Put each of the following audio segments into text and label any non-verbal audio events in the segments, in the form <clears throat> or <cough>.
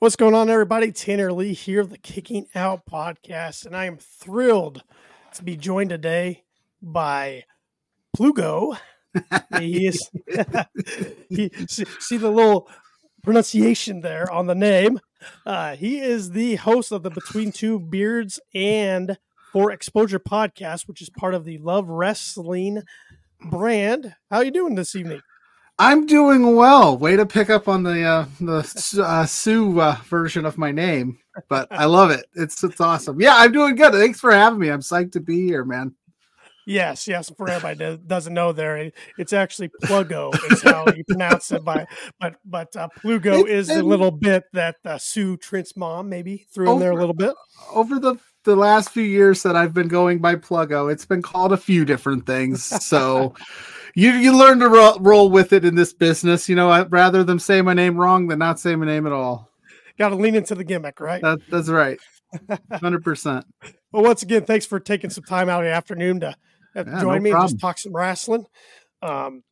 What's going on, everybody? Tanner Lee here the Kicking Out podcast, and I am thrilled to be joined today by Plugo. He is <laughs> he, see, see the little pronunciation there on the name. Uh, he is the host of the Between Two Beards and For Exposure podcast, which is part of the Love Wrestling brand. How are you doing this evening? I'm doing well. Way to pick up on the uh, the uh, Sue uh, version of my name, but I love it. It's it's awesome. Yeah, I'm doing good. Thanks for having me. I'm psyched to be here, man. Yes, yes. For everybody that doesn't know, there it's actually Plugo is how you pronounce it. By but but uh, Plugo is the little bit that uh, Sue Trent's mom maybe threw in there a little bit over the the last few years that I've been going by Plugo. It's been called a few different things, so. You you learn to ro- roll with it in this business. You know, I'd rather them say my name wrong than not say my name at all. Got to lean into the gimmick, right? That, that's right, <laughs> hundred percent. Well, once again, thanks for taking some time out of the afternoon to yeah, join no me problem. and just talk some wrestling. Um,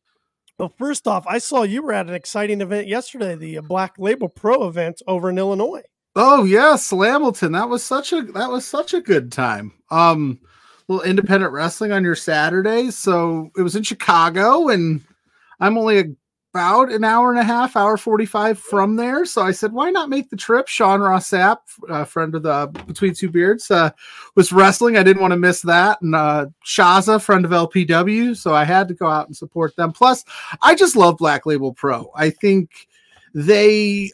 well, first off, I saw you were at an exciting event yesterday, the Black Label Pro event over in Illinois. Oh yes, Slamilton. That was such a that was such a good time. Um, little independent wrestling on your Saturday. So it was in Chicago, and I'm only about an hour and a half, hour 45 from there. So I said, why not make the trip? Sean Ross Sapp, a friend of the Between Two Beards, uh, was wrestling. I didn't want to miss that. And uh, Shazza, friend of LPW. So I had to go out and support them. Plus, I just love Black Label Pro. I think they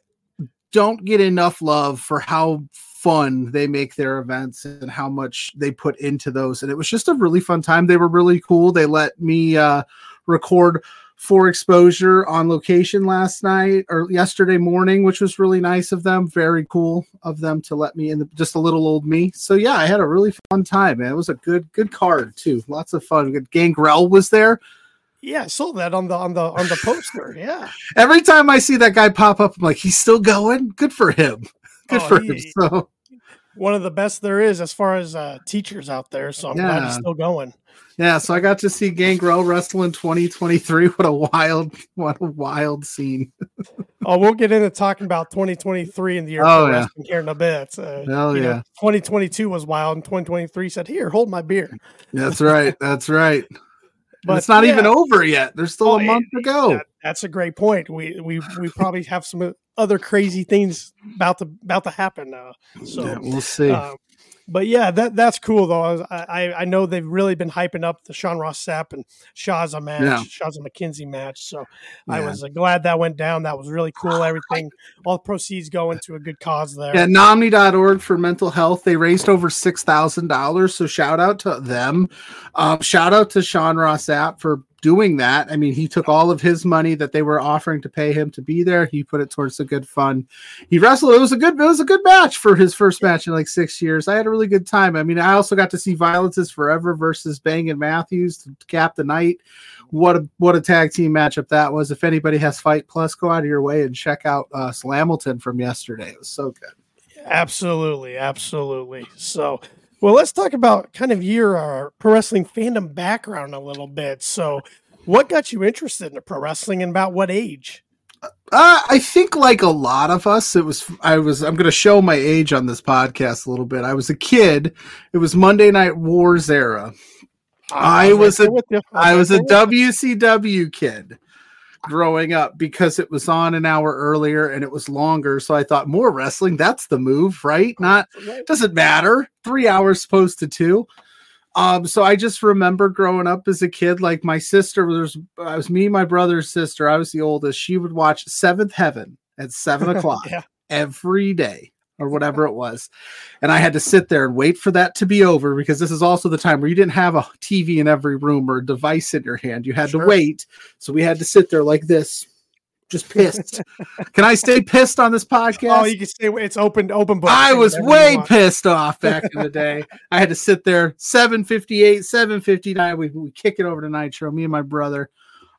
don't get enough love for how fun they make their events and how much they put into those. And it was just a really fun time. They were really cool. They let me uh, record for exposure on location last night or yesterday morning, which was really nice of them. Very cool of them to let me in the, just a little old me. So yeah, I had a really fun time, man. It was a good, good card too. Lots of fun. Good Gangrel was there. Yeah, I saw that on the on the on the poster. Yeah. <laughs> Every time I see that guy pop up, I'm like, he's still going. Good for him. Good oh, for he, him. So one of the best there is as far as uh, teachers out there. So I'm yeah. glad he's still going. Yeah, so I got to see Gangrel wrestle in 2023. What a wild, what a wild scene. oh, we'll get into talking about 2023 in the year oh, yeah. here in a bit. Uh, Hell yeah. Know, 2022 was wild, and 2023 said, "Here, hold my beer." That's right. That's right. But it's not yeah. even over yet. There's still oh, a month to go. That, that's a great point. We we we probably have some other crazy things about to about to happen now. So yeah, we'll see. Um, but yeah, that that's cool though. I I know they've really been hyping up the Sean Ross Sapp and Shazza match, yeah. Shazza McKenzie match. So yeah. I was uh, glad that went down. That was really cool. Everything, all the proceeds go into a good cause there. Yeah, NAMI.org for mental health. They raised over six thousand dollars. So shout out to them. Um, shout out to Sean Ross Sapp for doing that. I mean, he took all of his money that they were offering to pay him to be there. He put it towards the good fun. He wrestled. It was a good. It was a good match for his first match in like six years. I had a really good time. I mean, I also got to see Violence is Forever versus Bang and Matthews to cap the night. What a what a tag team matchup that was. If anybody has Fight Plus, go out of your way and check out uh, Slamilton from yesterday. It was so good. Absolutely, absolutely. So well, let's talk about kind of your uh, pro wrestling fandom background a little bit. So, what got you interested in pro wrestling and about what age? Uh, I think, like a lot of us, it was. I was. I'm going to show my age on this podcast a little bit. I was a kid. It was Monday Night Wars era. I, I was, was a. I was a WCW kid growing up because it was on an hour earlier and it was longer. So I thought more wrestling, that's the move, right? Not doesn't matter. Three hours supposed to two. Um, so I just remember growing up as a kid, like my sister was I was me, my brother's sister, I was the oldest. She would watch Seventh Heaven at seven <laughs> o'clock yeah. every day or whatever it was. And I had to sit there and wait for that to be over because this is also the time where you didn't have a TV in every room or a device in your hand. You had sure. to wait. So we had to sit there like this, just pissed. <laughs> can I stay pissed on this podcast? Oh, you can stay. It's open, open book. I was way pissed off <laughs> back in the day. I had to sit there 758, 759. We, we kick it over to Nitro, me and my brother.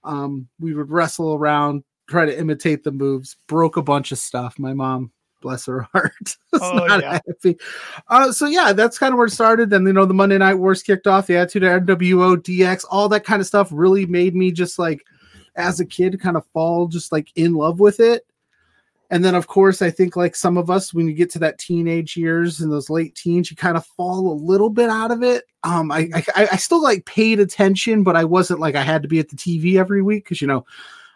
Um, we would wrestle around, try to imitate the moves, broke a bunch of stuff. My mom bless her <laughs> heart. oh, yeah. happy. Uh, so yeah, that's kind of where it started. And you know, the Monday Night Wars kicked off, the Attitude NWO, DX, all that kind of stuff really made me just like, as a kid, kind of fall just like in love with it. and then of course i think like some of us when you get to that teenage years and those late teens you kind of fall a little bit out of it um i i, I still like paid attention but i wasn't like i had to be at the tv every week because you know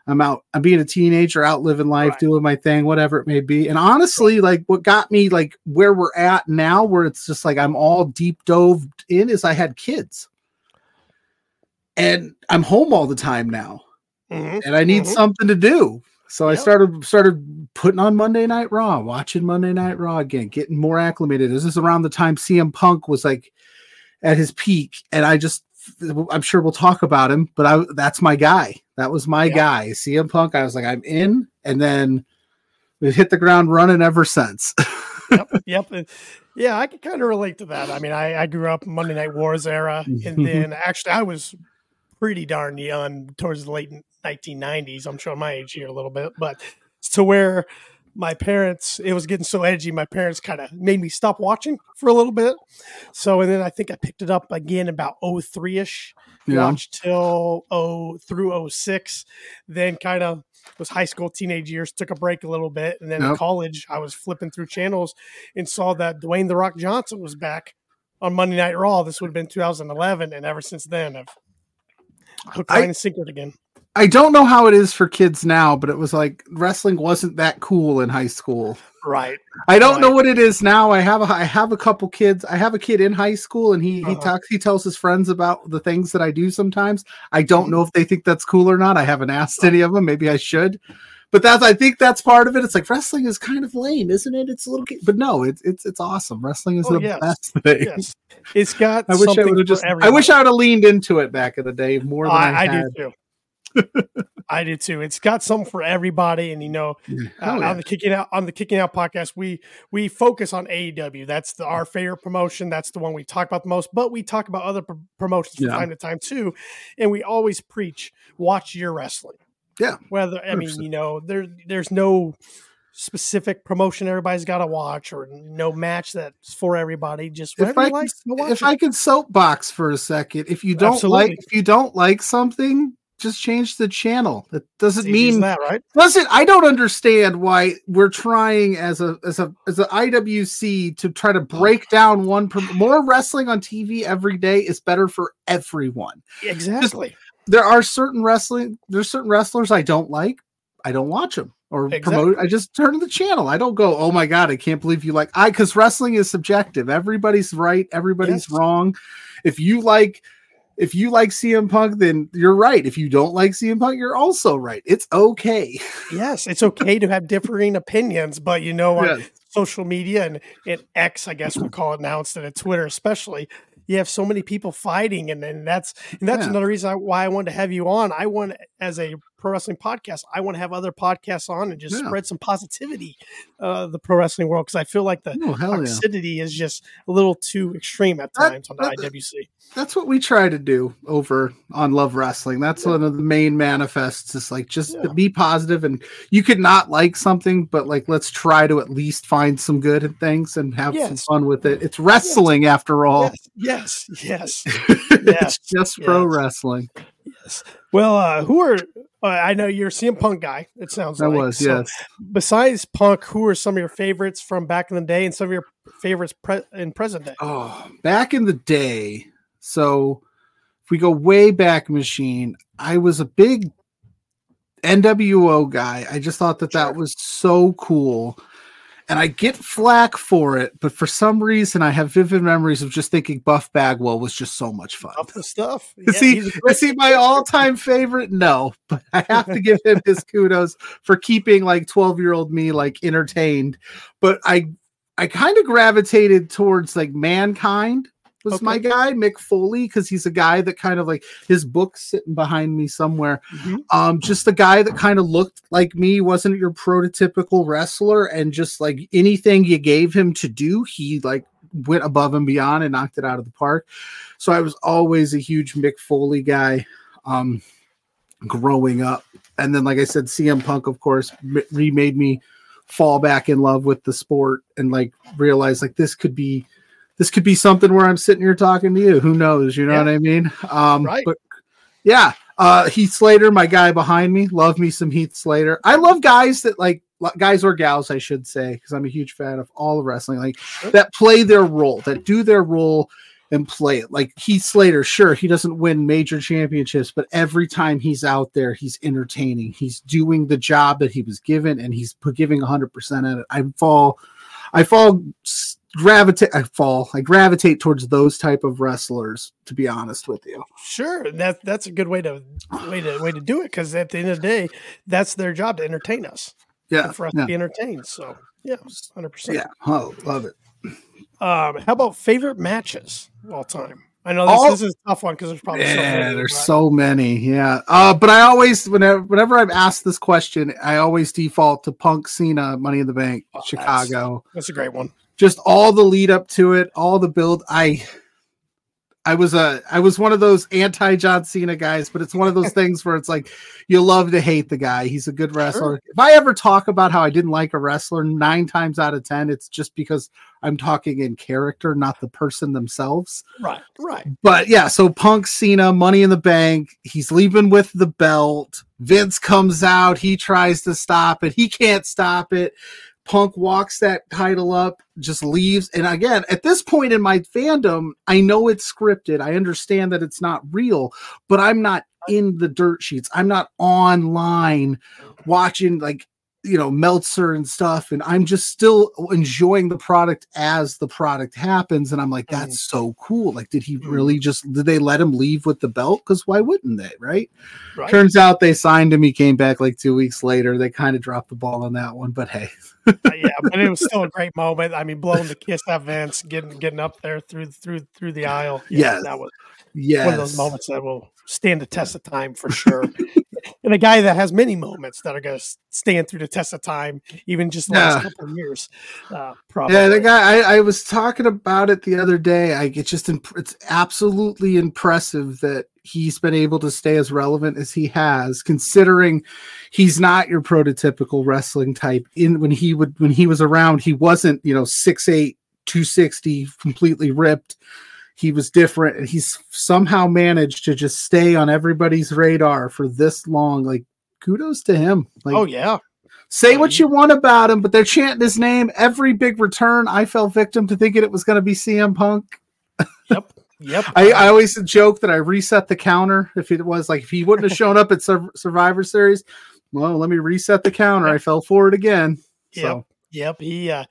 i'm out i'm being a teenager out living life Right. doing my thing whatever it may be and honestly like what got me like where we're at now where it's just like i'm all deep dove in is i had kids and i'm home all the time now Mhm. and I need Mhm. something to do. So I started started putting on Monday Night Raw, watching Monday Night Raw again, getting more acclimated. This is around the time CM Punk was like at his peak, and I just I'm sure we'll talk about him, but I that's my guy. That was my Yeah. guy, CM Punk. I was like, I'm in, and then we've hit the ground running ever since. <laughs> yep, yep. Yeah, I can kind of relate to that. I mean, I, I grew up Monday Night Wars era, and mm-hmm. then actually I was pretty darn young towards the late 1990s. I'm showing my age here a little bit, but to where my parents, it was getting so edgy, my parents kind of made me stop watching for a little bit. So, and then I think I picked it up again about 03 ish, yeah, watched till oh through 06, then kind of was high school teenage years took a break a little bit and then in college i was flipping through channels and saw that dwayne the rock johnson was back on monday night raw. This would have been 2011 and ever since then i've hooked line and sinker again I don't know how it is for kids now, but it was like wrestling wasn't that cool in high school. right I don't know what it is now. I have a I have a couple kids. I have a kid in high school, and he he Uh-huh. talks. He tells his friends about the things that I do. Sometimes I don't Mhm. know if they think that's cool or not. I haven't asked any of them. Maybe I should. But that's I think that's part of it. It's like wrestling is kind of lame, isn't it? It's a little, kid- but no, it's it's it's awesome. Wrestling is Oh, the yes. best <laughs> thing. yes it's got I wish I would have just. I wish I would have leaned into it back in the day more than I, I, I do too I do too. It's got something for everybody, and you know, uh, yeah. on the kicking out on the kicking out podcast, we we focus on AEW. That's the, our favorite promotion. That's the one we talk about the most. But we talk about other pr- promotions from Yeah. time to time too, and we always preach watch your wrestling. Yeah, Whether I mean, 100%. you know, there there's no specific promotion everybody's got to watch or no match that's for everybody. Just if I watch if. I can soapbox for a second, if you don't Absolutely. like if you don't like something, just change the channel. That doesn't It's mean that, right? doesn't I don't understand why we're trying as a as a as a IWC to try to oh. break down one per, more wrestling on TV every day is better for everyone. Exactly. There are certain wrestling there's certain wrestlers I don't like. I don't watch them or Exactly. promote. I just turn the channel. I don't go, "Oh my god, I can't believe you like I cuz wrestling is subjective. Everybody's right, everybody's Yes. wrong. If you like if you like CM Punk, then you're right. If you don't like CM Punk, you're also right. It's okay. Yes, it's okay to have differing opinions, but you know, on Yes. social media and, and X, I guess we'll call it now instead of Twitter, especially, you have so many people fighting, and, then that's and that's Yeah. another reason I, why I wanted to have you on. I want, as a pro wrestling podcast, I want to have other podcasts on and just Yeah. spread some positivity, uh, the pro wrestling world, because I feel like the Oh, hell yeah. is just a little too extreme at That- times on the that- IWC. That's what we try to do over on Love Wrestling. That's one of the main manifests. Is like just Yeah. be positive, and you could not like something, but like let's try to at least find some good in things and have some fun with it. It's wrestling after all. Yes, yes, yes. <laughs> it's Yes. just pro Yes. wrestling. Yes. Well, uh, who are uh, I know you're a CM Punk guy. It sounds That like was So, yes. Besides Punk, who are some of your favorites from back in the day, and some of your favorites pre- in present day? Oh, back in the day. So if we go way back, machine, I was a big NWO guy. I just thought that that was so cool. And I get flack for it, but for some reason, I have vivid memories of just thinking Buff Bagwell was just so much fun. Up the stuff. Is he, he's a great- is he my all-time favorite? No, but I have to give him his <laughs> kudos for keeping like 12-year-old me like entertained. But I I kind of gravitated towards like mankind was Okay. my guy, Mick Foley, because he's a guy that kind of like his book's sitting behind me somewhere. Mhm. Um, just a guy that kind of looked like me, wasn't your prototypical wrestler, and just like anything you gave him to do, he like went above and beyond and knocked it out of the park. So I was always a huge Mick Foley guy. Um, growing up, and then like I said, CM Punk, of course, m- remade me fall back in love with the sport and like realize like this could be this could be something where I'm sitting here talking to you. Who knows? You know Yeah. what I mean? Um, Right. But yeah, uh, Heath Slater, my guy behind me, love me some Heath Slater. I love guys that like guys or gals, I should say, because I'm a huge fan of all of wrestling, like that play their role, that do their role and play it. Like Heath Slater, sure, he doesn't win major championships, but every time he's out there, he's entertaining. He's doing the job that he was given, and he's giving 100% at it. I fall, I fall, gravitate, I fall, I gravitate towards those type of wrestlers. To be honest with you, sure, that that's a good way to way to way to do it because at the end of the day, that's their job to entertain us. Yeah, for us yeah. to be entertained. So yeah, hundred percent. Yeah, oh, love it. Um, how about favorite matches of all time? I know this, all, this is a tough one because there's probably yeah, so many, there's so many. Yeah, uh, but I always whenever whenever I'm asked this question, I always default to Punk Cena Money in the Bank oh, Chicago. That's, that's a great one. Just all the lead up to it, all the build. I I was a I was one of those anti John Cena guys, but it's one of those <laughs> things where it's like you love to hate the guy. He's a good wrestler. Sure. If I ever talk about how I didn't like a wrestler, nine times out of ten, it's just because I'm talking in character, not the person themselves. Right, right. But yeah, so Punk Cena, Money in the Bank, he's leaving with the belt. Vince comes out, he tries to stop it, he can't stop it. Punk walks that title up, just leaves. And again, at this point in my fandom, I know it's scripted. I understand that it's not real, but I'm not in the dirt sheets. I'm not online watching like you know Meltzer and stuff, and I'm just still enjoying the product as the product happens. And I'm like, that's mm. so cool. Like, did he mm. really just did they let him leave with the belt? Because why wouldn't they? Right? right? Turns out they signed him. He came back like two weeks later. They kind of dropped the ball on that one, but hey. Uh, yeah, <laughs> but it was still a great moment. I mean, blowing the kiss at Vince, getting getting up there through through through the aisle. Yeah, yes. that was yes. one of those moments that will stand the test of time for sure. And a guy that has many moments that are going to stand through the test of time, even just the yeah. last couple of years. Uh, probably. Yeah, the guy I, I, was talking about it the other day. I get just imp- it's absolutely impressive that he's been able to stay as relevant as he has, considering he's not your prototypical wrestling type. In when he would when he was around, he wasn't you know six eight. 260 completely ripped he was different and he's somehow managed to just stay on everybody's radar for this long like kudos to him like oh yeah say what you want about him but they're chanting his name every big return i fell victim to thinking it was going to be cm punk yep <laughs> Yep. I, I always joke that I reset the counter. If it was like if he wouldn't have shown up at Sur- Survivor Series, well, let me reset the counter. I fell for it again. Yep. So. Yep. He uh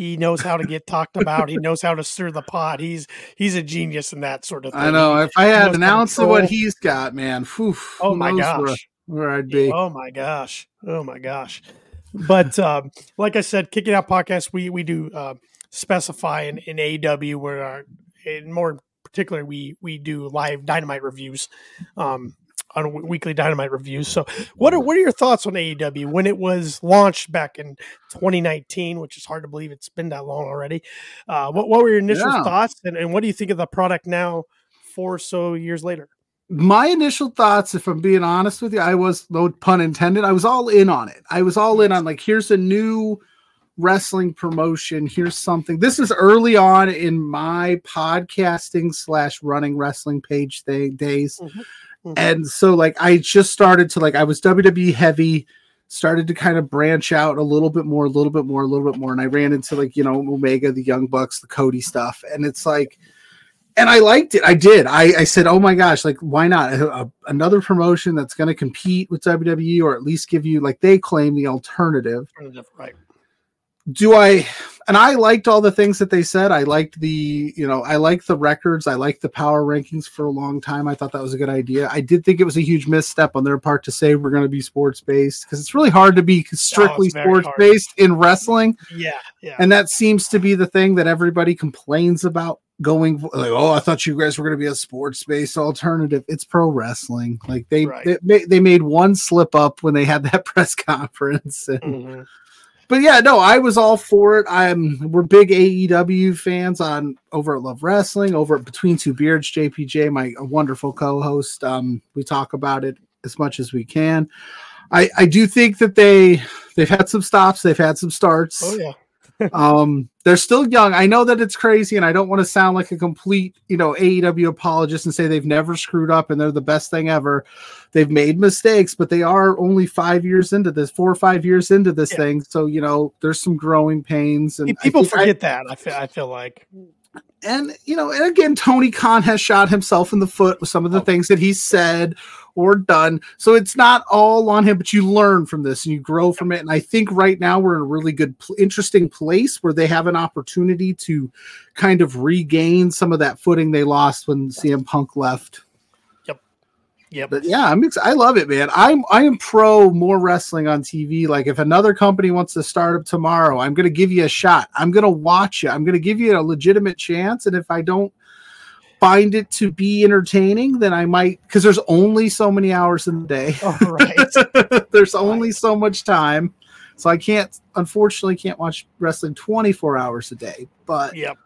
he knows how to get talked about. He knows how to stir the pot. He's he's a genius in that sort of thing. I know. If I had an ounce of what he's got, man, whew, oh my gosh, where, where, I'd be. Oh my gosh. Oh my gosh. But um, like I said, kicking out podcast, we we do uh, specify in, in AEW where our, in more particular we we do live dynamite reviews um, on weekly Dynamite reviews. So, what are what are your thoughts on AEW when it was launched back in 2019, which is hard to believe it's been that long already? Uh, what what were your initial yeah. thoughts, and, and what do you think of the product now, four so years later? My initial thoughts, if I'm being honest with you, I was no pun intended. I was all in on it. I was all in on like, here's a new wrestling promotion. Here's something. This is early on in my podcasting slash running wrestling page day, days. Mm-hmm. Mm-hmm. And so like I just started to like I was WWE heavy, started to kind of branch out a little bit more, a little bit more, a little bit more. And I ran into like, you know, Omega, the Young Bucks, the Cody stuff. And it's like, and I liked it. I did. I, I said, oh my gosh, like, why not? A, a, another promotion that's going to compete with WWE or at least give you, like, they claim the alternative. Right do I and I liked all the things that they said. I liked the, you know, I liked the records. I liked the power rankings for a long time. I thought that was a good idea. I did think it was a huge misstep on their part to say we're going to be sports based because it's really hard to be strictly oh, sports based in wrestling. Yeah, yeah. And that seems to be the thing that everybody complains about going like, oh, I thought you guys were going to be a sports based alternative. It's pro wrestling. Like they, right. they they made one slip up when they had that <laughs> press conference and mm-hmm but yeah, no, I was all for it. I'm we're big AEW fans on over at Love Wrestling, over at Between Two Beards, JPJ, my wonderful co-host. Um, we talk about it as much as we can. I I do think that they they've had some stops, they've had some starts. Oh yeah. um, they're still young. I know that it's crazy, and I don't want to sound like a complete, you know, AEW apologist and say they've never screwed up and they're the best thing ever. They've made mistakes, but they are only five years into this, four or five years into this yeah. thing. So you know, there's some growing pains, and people forget I, that. I feel, I feel like and you know, and again, Tony Khan has shot himself in the foot with some of the oh. things that he said or done. So it's not all on him, but you learn from this and you grow from it. And I think right now we're in a really good, interesting place where they have an opportunity to kind of regain some of that footing they lost when CM Punk left. Yeah, But yeah, I'm ex- I love it, man. I'm I am pro more wrestling on TV. Like if another company wants to start up tomorrow, I'm gonna give you a shot. I'm gonna watch you. I'm gonna give you a legitimate chance. And if I don't find it to be entertaining, then I might because there's only so many hours in the day. <laughs> Oh, right. <laughs> there's only so much time. So I can't unfortunately can't watch wrestling 24 hours a day. But yep.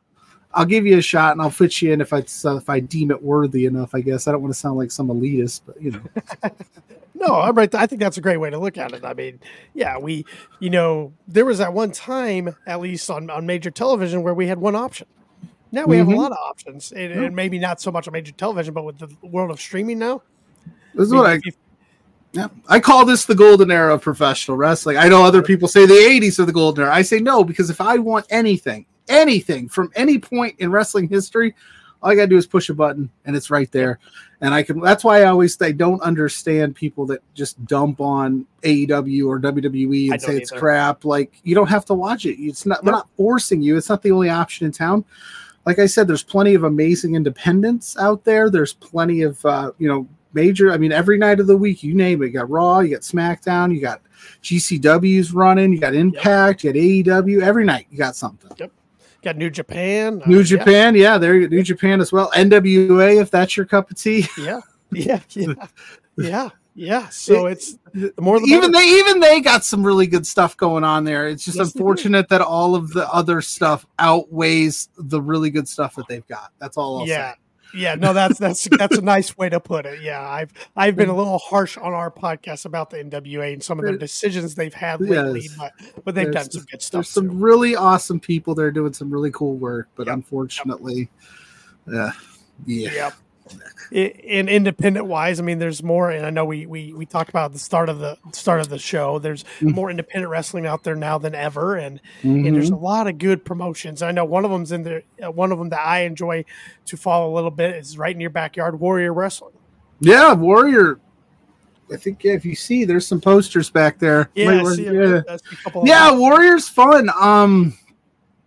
I'll give you a shot and I'll fit you in if I uh, if I deem it worthy enough. I guess I don't want to sound like some elitist, but you know. <laughs> no, I'm right. I think that's a great way to look at it. I mean, yeah, we, you know, there was at one time, at least on, on major television, where we had one option. Now we mm-hmm. have a mm-hmm. lot of options, and, and, maybe not so much on major television, but with the world of streaming now. This is what I. Yeah, I call this the golden era of professional wrestling. I know other people say the 80s are the golden era. I say no because if I want anything, anything from any point in wrestling history, all I gotta do is push a button and it's right there. And I can that's why I always say don't understand people that just dump on AEW or WWE and say it's either. crap. Like you don't have to watch it. It's not we're not forcing you. It's not the only option in town. Like I said, there's plenty of amazing independents out there. There's plenty of uh, you know, major. I mean, every night of the week, you name it. You got Raw, you got SmackDown, you got GCW's running, you got Impact, yep. you got AEW. Every night, you got something. Yep. Got New Japan. New uh, Japan, yeah. yeah, there New Japan as well. NWA, if that's your cup of tea. Yeah, yeah, <laughs> yeah, yeah, yeah. So it's the more the even they even they got some really good stuff going on there. It's just yes, unfortunate that all of the other stuff outweighs the really good stuff that they've got. That's all I'll yeah. say. Yeah, no, that's that's <laughs> that's a nice way to put it. Yeah, I've I've been a little harsh on our podcast about the NWA and some of the decisions they've had lately, yes. but, but they've there's, done some good stuff. There's some really awesome people there doing some really cool work, but yep. unfortunately, yep. Uh, yeah. Yep in independent wise, I mean, there's more, and I know we we we talked about the start of the start of the show. There's mm-hmm. more independent wrestling out there now than ever, and mm-hmm. and there's a lot of good promotions. I know one of them's in there. Uh, one of them that I enjoy to follow a little bit is right in your backyard, Warrior Wrestling. Yeah, Warrior. I think yeah, if you see, there's some posters back there. Yeah, Wait, yeah, yeah Warrior's fun. Um,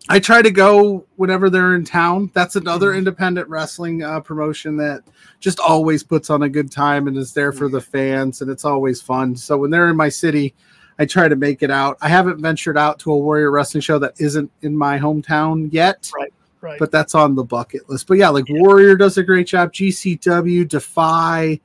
I try to go whenever they're in town. That's another mm-hmm. independent wrestling uh, promotion that just always puts on a good time and is there for the fans, and it's always fun. So when they're in my city, I try to make it out. I haven't ventured out to a Warrior Wrestling show that isn't in my hometown yet. Right. Right. But that's on the bucket list. But yeah, like yeah. Warrior does a great job. GCW, Defy,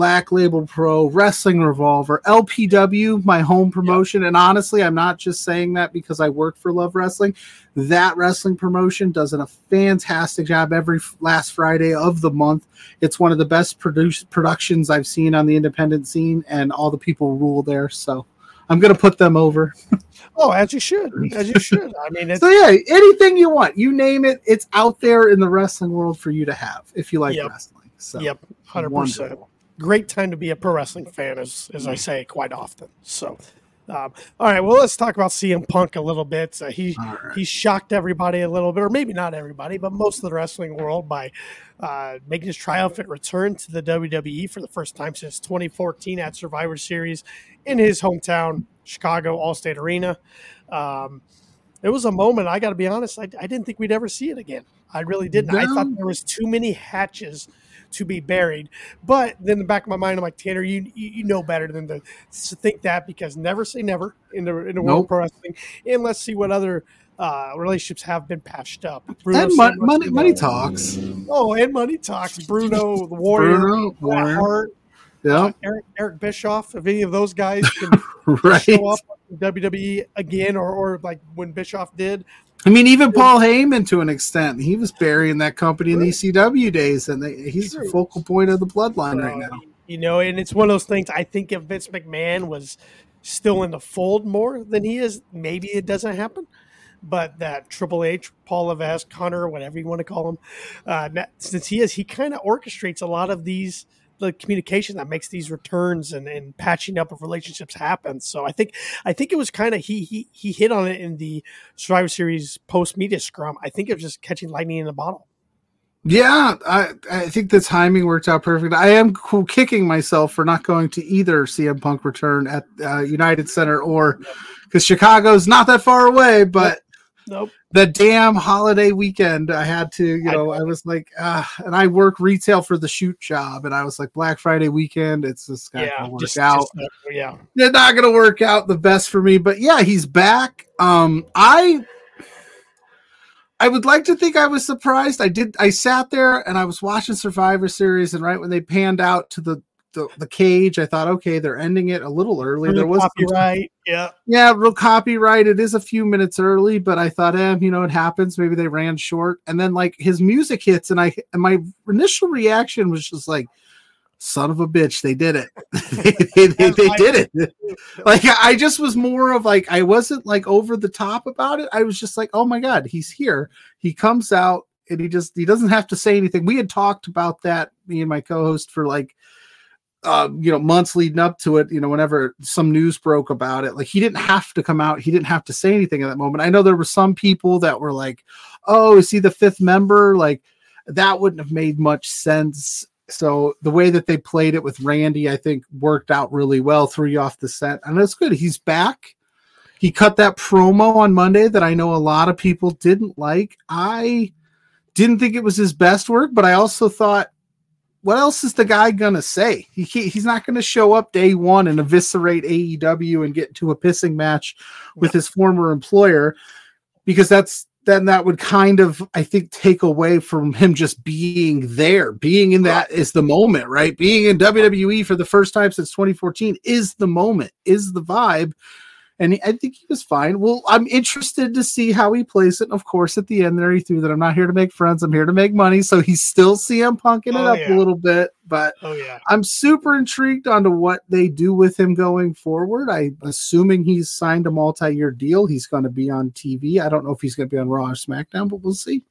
Black Label Pro, Wrestling Revolver, LPW, my home promotion. Yep. And honestly, I'm not just saying that because I work for Love Wrestling. That wrestling promotion does a fantastic job every last Friday of the month. It's one of the best produce, productions I've seen on the independent scene, and all the people rule there. So I'm going to put them over. oh, as you should. As you should. I mean, <laughs> so yeah, anything you want, you name it, it's out there in the wrestling world for you to have if you like yep. wrestling. So, yep, 100% great time to be a pro wrestling fan, as as I say quite often. So. Um, all right, well, let's talk about CM Punk a little bit. Uh, he right. he shocked everybody a little bit, or maybe not everybody, but most of the wrestling world by uh, making his triumphant return to the WWE for the first time since 2014 at Survivor Series in his hometown, Chicago Allstate Arena. Um, it was a moment. I got to be honest. I, I, didn't think we'd ever see it again. I really didn't. No. I thought there was too many hatches to be buried. But then in the back of my mind, I'm like, Tanner, you you know better than to, think that because never say never in the in the world nope. of pro wrestling. And let's see what other uh, relationships have been patched up. Bruno and money, money, money, talks. Oh, and money talks. Bruno, the <laughs> Warrior, Bruno, Warrior. Hart, uh, Eric, Eric Bischoff. If any of those guys <laughs> can right. show up WWE again, or or like when Bischoff did, I mean, even Paul Heyman to an extent, he was burying that company in the ECW days, and they, he's the focal point of the bloodline right now. You know, and it's one of those things. I think if Vince McMahon was still in the fold more than he is, maybe it doesn't happen. but that Triple H, Paul Levesque, Hunter, whatever you want to call him, uh, since he is, he kind of orchestrates a lot of these the communication that makes these returns and, and patching up of relationships happen. So I think I think it was kind of he he he hit on it in the Survivor Series post media scrum. I think it was just catching lightning in a bottle. Yeah, I, I think the timing worked out perfect. I am cool kicking myself for not going to either CM Punk return at uh, United Center or because Chicago's not that far away, but nope. The damn holiday weekend, I had to, you know, I, was like, uh, and I work retail for the shoot job, and I was like, Black Friday weekend, it's just not yeah, gonna work just, out. just, uh, yeah, It's not gonna work out the best for me, but yeah, he's back. Um, I I would like to think I was surprised. I did. I sat there and I was watching Survivor Series, and right when they panned out to the the, the cage, I thought, okay, they're ending it a little early. There was copyright, yeah, yeah, real copyright. It is a few minutes early, but I thought, eh, you know, it happens. Maybe they ran short, and then like his music hits, and I and my initial reaction was just like, son of a bitch, they did it. <laughs> they, they, they, they did it. <laughs> Like I just was more of like I wasn't like over the top about it. I was just like, oh my god, he's here. He comes out and he just he doesn't have to say anything. We had talked about that, me and my co-host, for like uh, you know, months leading up to it, you know, whenever some news broke about it, like he didn't have to come out, he didn't have to say anything at that moment. I know there were some people that were like, "Oh, is he the fifth member?" Like that wouldn't have made much sense. So the way that they played it with Randy, I think, worked out really well. Threw you off the set, and that's good. He's back. He cut that promo on Monday that I know a lot of people didn't like. I didn't think it was his best work, but I also thought what else is the guy gonna say? He he's not gonna show up day one and eviscerate AEW and get into a pissing match with his former employer because that's then that would kind of I think take away from him just being there. Being in that is the moment, right? Being in WWE for the first time since 2014 is the moment, is the vibe and he, I think he was fine. Well, I'm interested to see how he plays it. And Of course, at the end there, he threw that I'm not here to make friends, I'm here to make money. So he's still CM punking it Oh, up yeah. a little bit, but oh yeah, I'm super intrigued onto what they do with him going forward. I'm assuming he's signed a multi-year deal. He's going to be on TV. I don't know if he's going to be on Raw or SmackDown, but we'll see.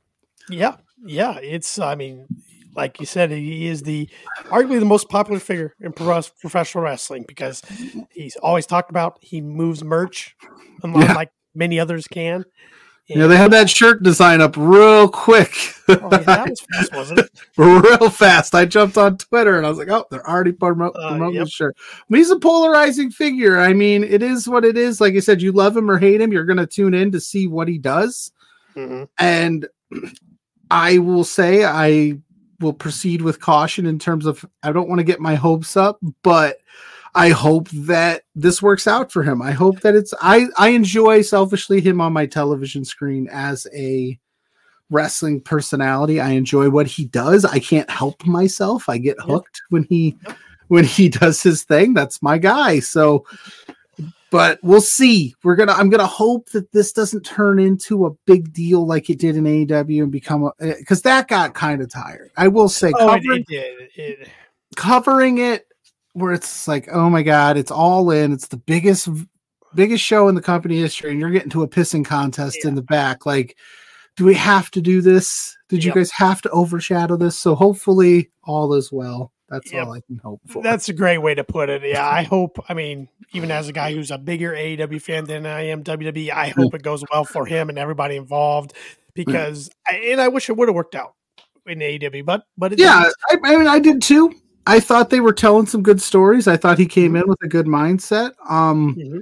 yeah, yeah. It's I mean, like you said, he is the arguably the most popular figure in professional wrestling because he's always talked about. He moves merch, unlike Yeah. like many others can. Yeah, they had that shirt design up real quick, Oh, yeah, that was fast, wasn't it? <laughs> real fast. I jumped on Twitter and I was like, "Oh, they're already Uh, promoting yep. the shirt." But he's a polarizing figure. I mean, it is what it is. Like I said, you love him or hate him, you're going to tune in to see what he does. Mhm. And <clears throat> I will say, I will proceed with caution in terms of I don't want to get my hopes up, but I hope that this works out for him. I hope that it's I I enjoy selfishly him on my television screen as a wrestling personality. I enjoy what he does. I can't help myself. I get Yep. hooked when he Yep. when he <laughs> does his thing. That's my guy. So but we'll see. We're gonna. I'm gonna hope that this doesn't turn into a big deal like it did in AEW and become a eh, because that got kind of tired. I will say, Oh, covering, it did. It, covering it where it's like, oh my god, it's all in. It's the biggest biggest show in the company history, and you're getting to a pissing contest in the back. Like, do we have to do this? Did you guys have to overshadow this? So hopefully, all is well. That's Yep. all I can hope for. That's a great way to put it. Yeah, I hope. I mean, even as a guy who's a bigger AEW fan than I am WWE, I hope it goes well for him and everybody involved. Because, I, and I wish it would have worked out in AEW, but but yeah. I, I mean i did too i thought they were telling some good stories i thought he came in with a good mindset um Mhm.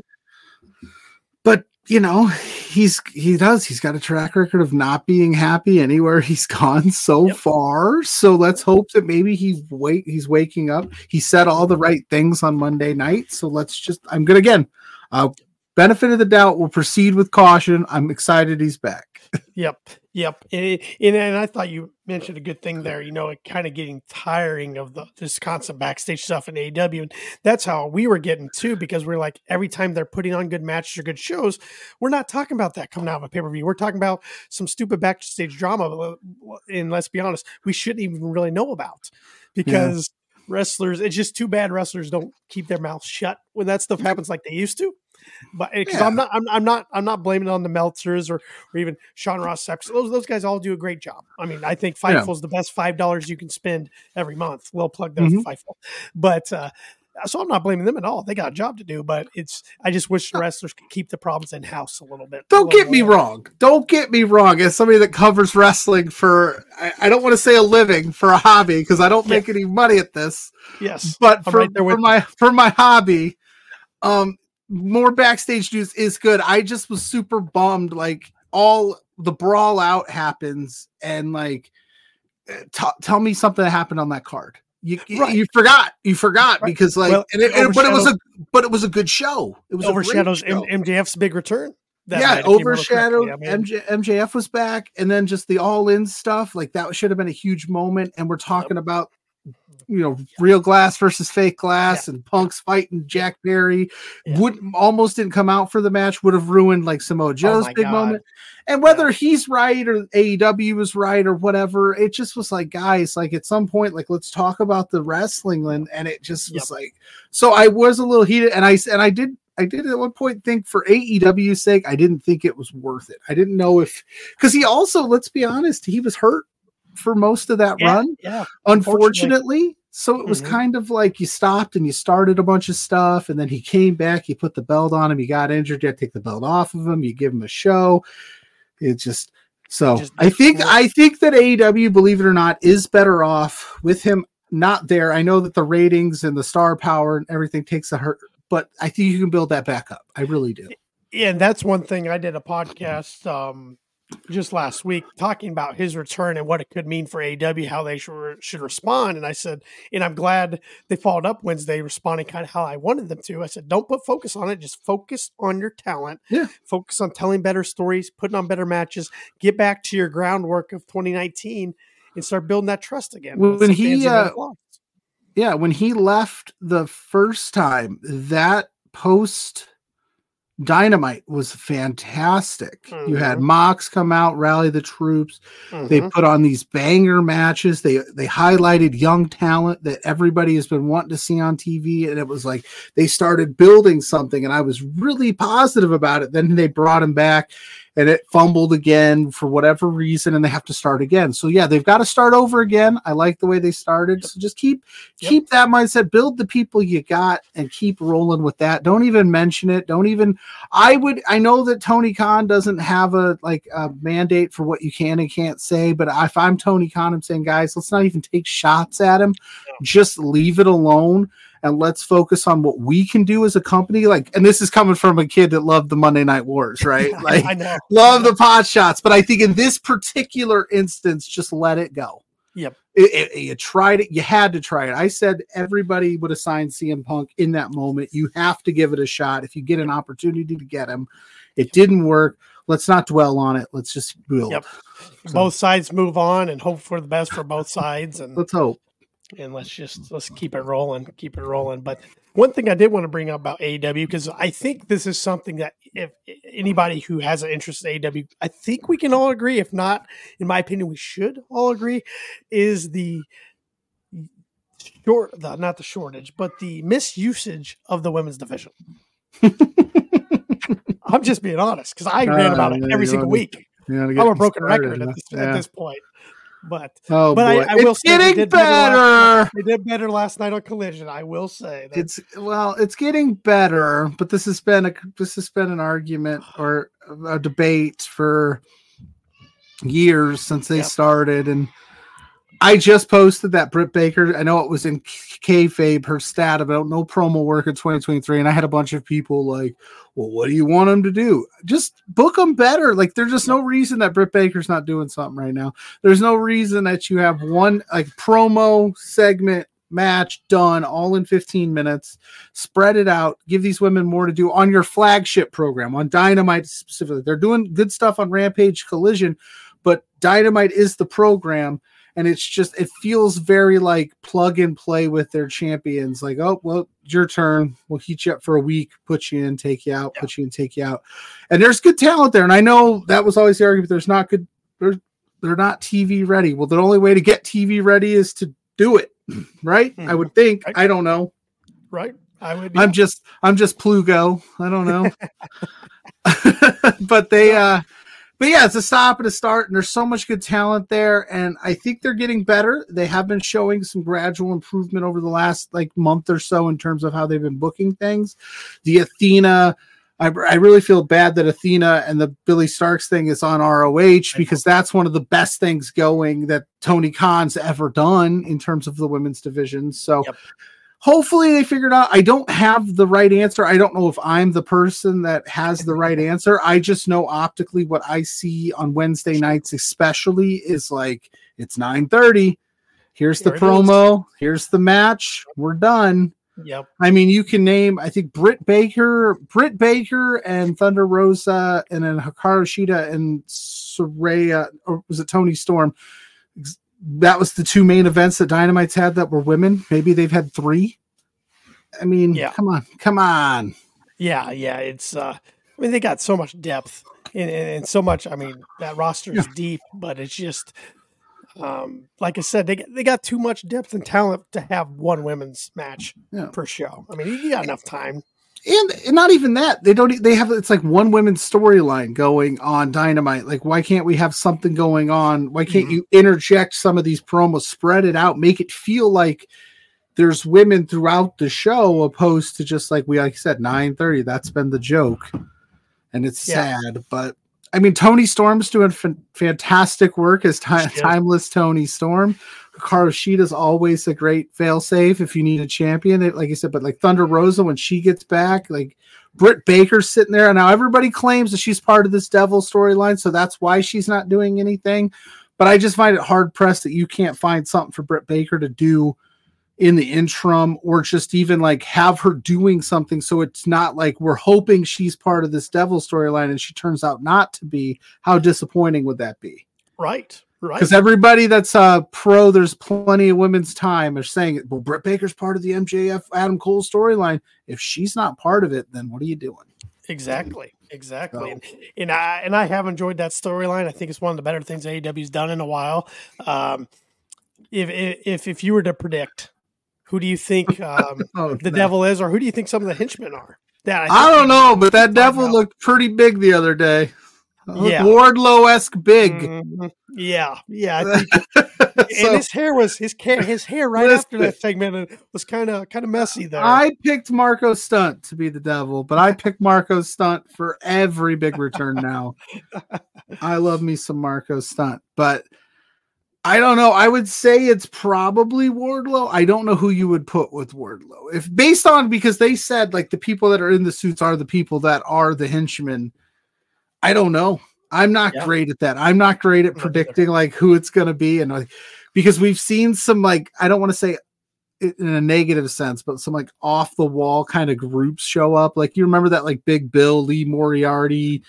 but you know he's he does he's got a track record of not being happy anywhere <laughs> he's gone so Yep. far. So let's hope that maybe he wait he's waking up. He said all the right things on monday night. So let's just i'm good again uh benefit of the doubt we'll proceed with caution. I'm excited he's back Yep, yep. And, and and I thought you mentioned a good thing there. You know, it kind of getting tiring of the this constant backstage stuff in AEW, and that's how we were getting too. Because we're like, every time they're putting on good matches or good shows, we're not talking about that coming out of a pay per view. We're talking about some stupid backstage drama, uh, and let's be honest, we shouldn't even really know about because wrestlers. It's just too bad wrestlers don't keep their mouths shut when that stuff happens like they used to. But because Yeah. I'm not, I'm, I'm not, I'm not blaming it on the Meltzers or or even Sean Ross Sapp. Those those guys all do a great job. I mean, I think Yeah. Fightful is the best five dollars you can spend every month. We'll plug that Mhm. for Fightful, but. uh so I'm not blaming them at all. They got a job to do, but it's. I just wish the wrestlers could keep the problems in house a little bit. Don't little get me more. wrong. Don't get me wrong. As somebody that covers wrestling for, I, I don't want to say a living for a hobby because I don't Yeah. make any money at this. Yes, But I'm for, right for my for my hobby, um, more backstage news is good. I just was super bummed. Like all the brawl out happens, and like, uh, t- tell me something that happened on that card. You you- Right. you forgot. You forgot Right. because like, Well, and it, and- but it was a but it was a good show. It was overshadows M- MJF's big return. yeah, night, if you remember overshadowed. mean, MJ, MJF was back, and then just the all in stuff like that should have been a huge moment. And we're talking about you know real glass versus fake glass, and Punk's fighting Jack Perry. Yeah. Would almost didn't come out for the match. Would have ruined like Samoa oh Joe's Oh big God. moment. And whether he's right or AEW was right or whatever, it just was like, guys, like at some point, like let's talk about the wrestling, and, and it just was like, so I was a little heated, and I and I did I did at one point think for AEW's sake, I didn't think it was worth it. I didn't know if because he also, let's be honest, he was hurt for most of that yeah, run, yeah, unfortunately. So it was Mhm. kind of like you stopped and you started a bunch of stuff, and then he came back, you put the belt on him, he got injured, you had to take the belt off of him, you give him a show. It just so Just I think I think that AEW, believe it or not, is better off with him not there. I know that the ratings and the star power and everything takes a hurt, but I think you can build that back up. I really do. Yeah, and that's one thing I did a podcast um, just last week talking about his return and what it could mean for AW, how they should, should respond. And I said, and I'm glad they followed up Wednesday, responding kind of how I wanted them to. I said, don't put focus on it, just focus on your talent. Yeah. Focus on telling better stories, putting on better matches, get back to your groundwork of 2019 and start building that trust again. When he, uh. Yeah, when he left the first time, that post dynamite was fantastic. You had Mhm. Mox come out, rally the troops. They Mhm. put on these banger matches. They they highlighted young talent that everybody has been wanting to see on TV, and it was like they started building something. And I was really positive about it. Then they brought him back, and it fumbled again for whatever reason, and they have to start again. So yeah, they've got to start over again. I like the way they started. So just keep Yep. keep that mindset. Build the people you got, and keep rolling with that. Don't even mention it. Don't even. I would. I know that Tony Khan doesn't have a like a mandate for what you can and can't say, but if I'm Tony Khan, I'm saying, guys, let's not even take shots at him. Just leave it alone and let's focus on what we can do as a company. Like, and this is coming from a kid that loved the Monday Night Wars, right? <laughs> Like, I know. love the pot shots, but I think in this particular instance, just let it go. Yep. It, it- you tried it. You had to try it. I said everybody would assign CM Punk in that moment. You have to give it a shot if you get an opportunity to get him. It didn't work. Let's not dwell on it. Let's just build. Yep. So- Both sides move on and hope for the best for both sides. And Let's hope. And let's just let's keep it rolling, keep it rolling. But one thing I did want to bring up about AEW because I think this is something that if anybody who has an interest in AEW, I think we can all agree. If not, in my opinion, we should all agree is the short, the, not the shortage, but the misusage of the women's division. <laughs> I'm just being honest because I rant about it every single week. Yeah, to get I'm a broken record at this, Yeah. at this point. But Oh but I- boy, I will it's say they getting did better better. they did better last night on Collision. I will say that It's well, it's getting better, but this has been a this has been an argument or a debate for years since they Yep. started, and I just posted that Britt Baker. I know it was in kayfabe her stat about no promo work in 2023, and I had a bunch of people like, "Well, what do you want them to do? Just book them better." Like, there's just no reason that Britt Baker's not doing something right now. There's no reason that you have one like promo segment match done all in 15 minutes. Spread it out. Give these women more to do on your flagship program on Dynamite specifically. They're doing good stuff on Rampage Collision, but Dynamite is the program and it's just it feels very like plug and play with their champions like oh well your turn we'll heat you up for a week put you in take you out put you in take you out and there's good talent there and i know that was always the argument there's not good they're, they're not tv ready well the only way to get tv ready is to do it <clears throat> right i Mhm. would think Right. i don't know right. I would. I'm just I'm just Pluggo. I don't know. <laughs> <laughs> but they uh but yeah, it's a stop and a start, and there's so much good talent there, and I think they're getting better. They have been showing some gradual improvement over the last like month or so in terms of how they've been booking things. The Athena, I, I really feel bad that Athena and the Billie Starkz thing is on ROH because that's one of the best things going that Tony Khan's ever done in terms of the women's division. So. Yep hopefully they figured out i don't have the right answer. I don't know if i'm the person that has the right answer. I just know optically what i see on wednesday nights especially is like it's 9 30 here's the Here it promo. here's the match. We're done. Yep. i mean you can name i think britt baker britt baker and thunder rosa and then hikaru shida and saraya or was it toni storm that was the two main events that Dynamite's had that were women. Maybe they've had three. I mean, Yeah. come on, come on. Yeah, yeah. It's uh I mean they got so much depth and, and, and so much I mean that roster is deep, but it's just um like I said, they got- they got too much depth and talent to have one women's match Yeah. per show. I mean, you got enough time. And, and not even that. They don't. They have. It's like one women's storyline going on Dynamite. Like, why can't we have something going on? Why can't Mhm. you interject some of these promos, spread it out, make it feel like there's women throughout the show, opposed to just like we like I said nine thirty. That's been the joke, and it's Yeah. sad. But I mean, Toni Storm's doing fan- fantastic work as ti- is. timeless Toni Storm. Hikaru Shida's always a great failsafe if you need a champion. It, like you said, but like Thunder Rosa when she gets back, like Britt Baker's sitting there, and now everybody claims that she's part of this Devil storyline, so that's why she's not doing anything. But I just find it hard pressed that you can't find something for Britt Baker to do in the interim, or just even like have her doing something. So it's not like we're hoping she's part of this Devil storyline, and she turns out not to be. How disappointing would that be? Right. Right. Because everybody that's uh pro, there's plenty of women's time are saying, well, Britt Baker's part of the MJF Adam Cole storyline. If she's not part of it, then what are you doing? Exactly. Exactly. And, and I and I have enjoyed that storyline. I think it's one of the better things AEW's done in a while. Um, if if if you were to predict, who do you think um, <laughs> Oh, the no. devil is, or who do you think some of the henchmen are? That I don't know, but that devil out. looked pretty big the other day. Yeah. Wardlow esque big. Mhm. Yeah, yeah. I <laughs> So, and his hair was his hair. His hair right after that segment was kind of kind of messy there. I picked Marko Stunt to be the devil, but I picked Marko Stunt for every big return now. <laughs> I love me some Marko Stunt, but I don't know. I would say it's probably Wardlow. I don't know who you would put with Wardlow. If based on because they said like the people that are in the suits are the people that are the henchmen. I don't know. I'm not Yeah. great at that. I'm not great at predicting like who it's going to be and like because we've seen some like I don't want to say it in a negative sense, but some like off the wall kind of groups show up. Like you remember that like Big Bill, Lee Moriarty,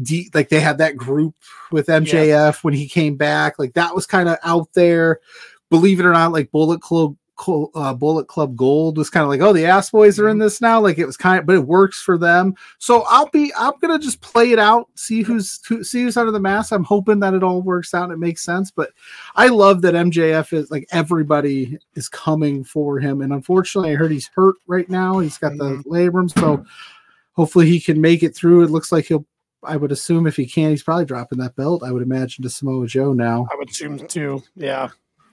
D, like they had that group with MJF when he came back. Like that was kind of out there. Believe it or not, like Bullet Club. Uh, Bullet Club Gold was kind of like, oh, the ass boys are in this now. Like it was kind of, but it works for them. So I'll be, I'm gonna just play it out, see who's who, see who's under the mask. I'm hoping that it all works out and it makes sense. But I love that MJF is like everybody is coming for him, and unfortunately, I heard he's hurt right now. He's got the labrum, so hopefully he can make it through. It looks like he'll. I would assume if he can, he's probably dropping that belt. I would imagine to Samoa Joe now. I would assume too. Yeah,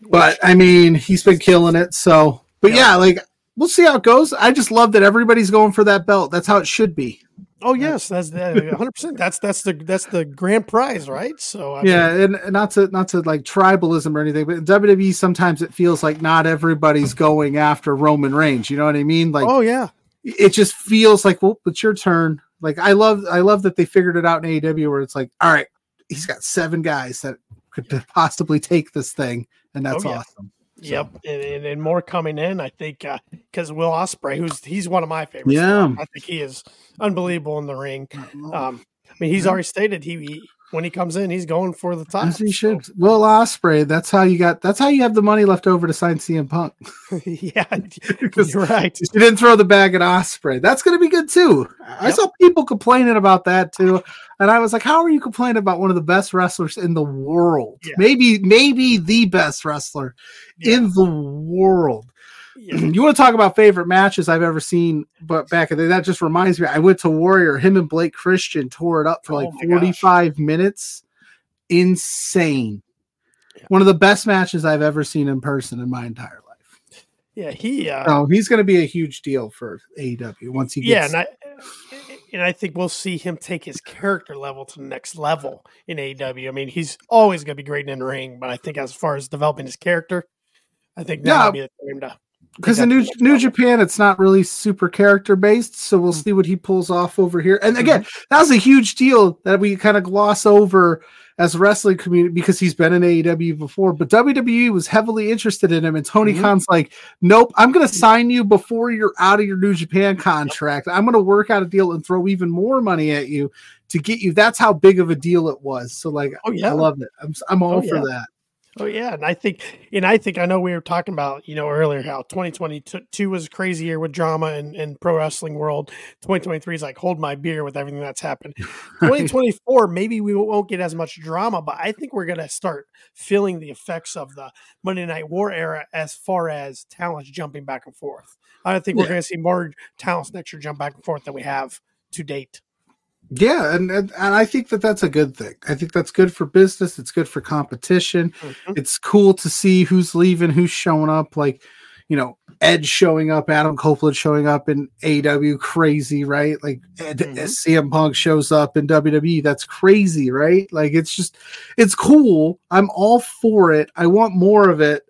But I mean, he's been killing it. So, but Yeah. yeah, like we'll see how it goes. I just love that everybody's going for that belt. That's how it should be. Oh yes, that's one hundred percent. That's that's the that's the grand prize, right? So I yeah, mean, and, and not to not to like tribalism or anything, but in WWE sometimes it feels like not everybody's going after Roman Reigns. You know what I mean? Like oh yeah, it just feels like well, it's your turn. Like I love I love that they figured it out in AEW where it's like, all right, he's got seven guys that could possibly take this thing, and that's Oh, yeah. awesome. yep, and, and, and more coming in. I think because Will Ospreay, who's he's one of my favorites. Yeah. I think he is unbelievable in the ring. Um, I mean, he's already stated he, he when he comes in, he's going for the top. As he so- should. Will Ospreay. That's how you got. That's how you have the money left over to sign CM Punk. <laughs> <laughs> yeah, Because you're right. you didn't throw the bag at Ospreay. That's going to be good too. I saw people complaining about that too, and I was like, "How are you complaining about one of the best wrestlers in the world? Yeah. Maybe, maybe the best wrestler Yeah. in the world." Yeah. <clears throat> you want to talk about favorite matches I've ever seen, but back in the that just reminds me. I went to Warrior. Him and Blake Christian tore it up for like oh 45 gosh. minutes. Insane. Yeah. One of the best matches I've ever seen in person in my entire life. Yeah, he. Uh, oh, he's going to be a huge deal for AEW once he gets. Yeah, and I, and I think we'll see him take his character level to the next level in AEW. I mean, he's always going to be great in the ring, but I think as far as developing his character, I think that yeah. be the time to because in New, New Japan, it's not really super character based. So we'll mm-hmm. see what he pulls off over here. And again, mm-hmm. that was a huge deal that we kind of gloss over as a wrestling community because he's been in AEW before. But WWE was heavily interested in him. And Tony mm-hmm. Khan's like, nope, I'm going to sign you before you're out of your New Japan contract. I'm going to work out a deal and throw even more money at you to get you. That's how big of a deal it was. So, like, oh, yeah. I love it. I'm, I'm all oh, for yeah. that. Oh yeah, and I think, and I think I know we were talking about you know earlier how 2022 was a crazy year with drama and, and pro wrestling world. 2023 is like hold my beer with everything that's happened. <laughs> 2024 maybe we won't get as much drama, but I think we're gonna start feeling the effects of the Monday Night War era as far as talents jumping back and forth. I think we're gonna see more talents next year jump back and forth than we have to date. Yeah, and, and, and I think that that's a good thing. I think that's good for business. It's good for competition. Mm-hmm. It's cool to see who's leaving, who's showing up. Like, you know, Edge showing up, Adam Copeland showing up in AW, crazy, right? Like Ed, mm-hmm. CM Punk shows up in WWE, that's crazy, right? Like it's just, it's cool. I'm all for it. I want more of it.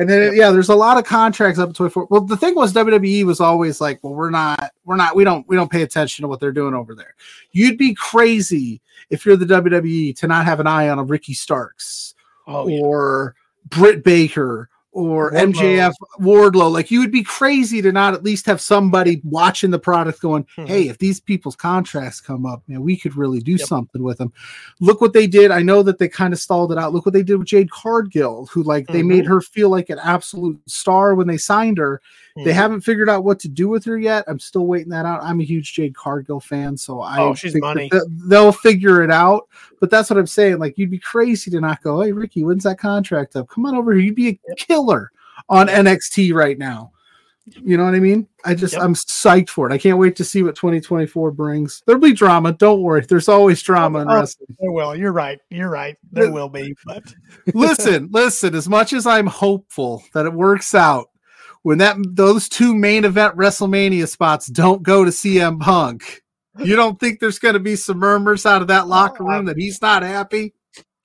And then yep. yeah, there's a lot of contracts up to 24. Well, the thing was WWE was always like, well, we're not, we're not, we don't, we don't pay attention to what they're doing over there. You'd be crazy if you're the WWE to not have an eye on a Ricky Starks oh, or yeah. Britt Baker or Wardlow. MJF Wardlow. Like you would be crazy to not at least have somebody watching the product going, hmm. <laughs> Hey, if these people's contracts come up, man, we could really do yep. something with them. Look what they did. I know that they kind of stalled it out. Look what they did with Jade Cargill, who like mm-hmm. they made her feel like an absolute star when they signed her. Mm-hmm. They haven't figured out what to do with her yet. I'm still waiting that out. I'm a huge Jade Cargill fan, so I oh, she's money. they'll figure it out. But that's what I'm saying. Like you'd be crazy to not go, Hey Ricky, when's that contract up? Come on over here. You'd be a killer on NXT right now. You know what I mean? I just yep. I'm psyched for it. I can't wait to see what 2024 brings. There'll be drama. Don't worry. There's always drama in oh, wrestling. There will. You're right. You're right. There will be. But listen, listen. As much as I'm hopeful that it works out, when that those two main event WrestleMania spots don't go to CM Punk, you don't think there's going to be some murmurs out of that locker room that he's not happy?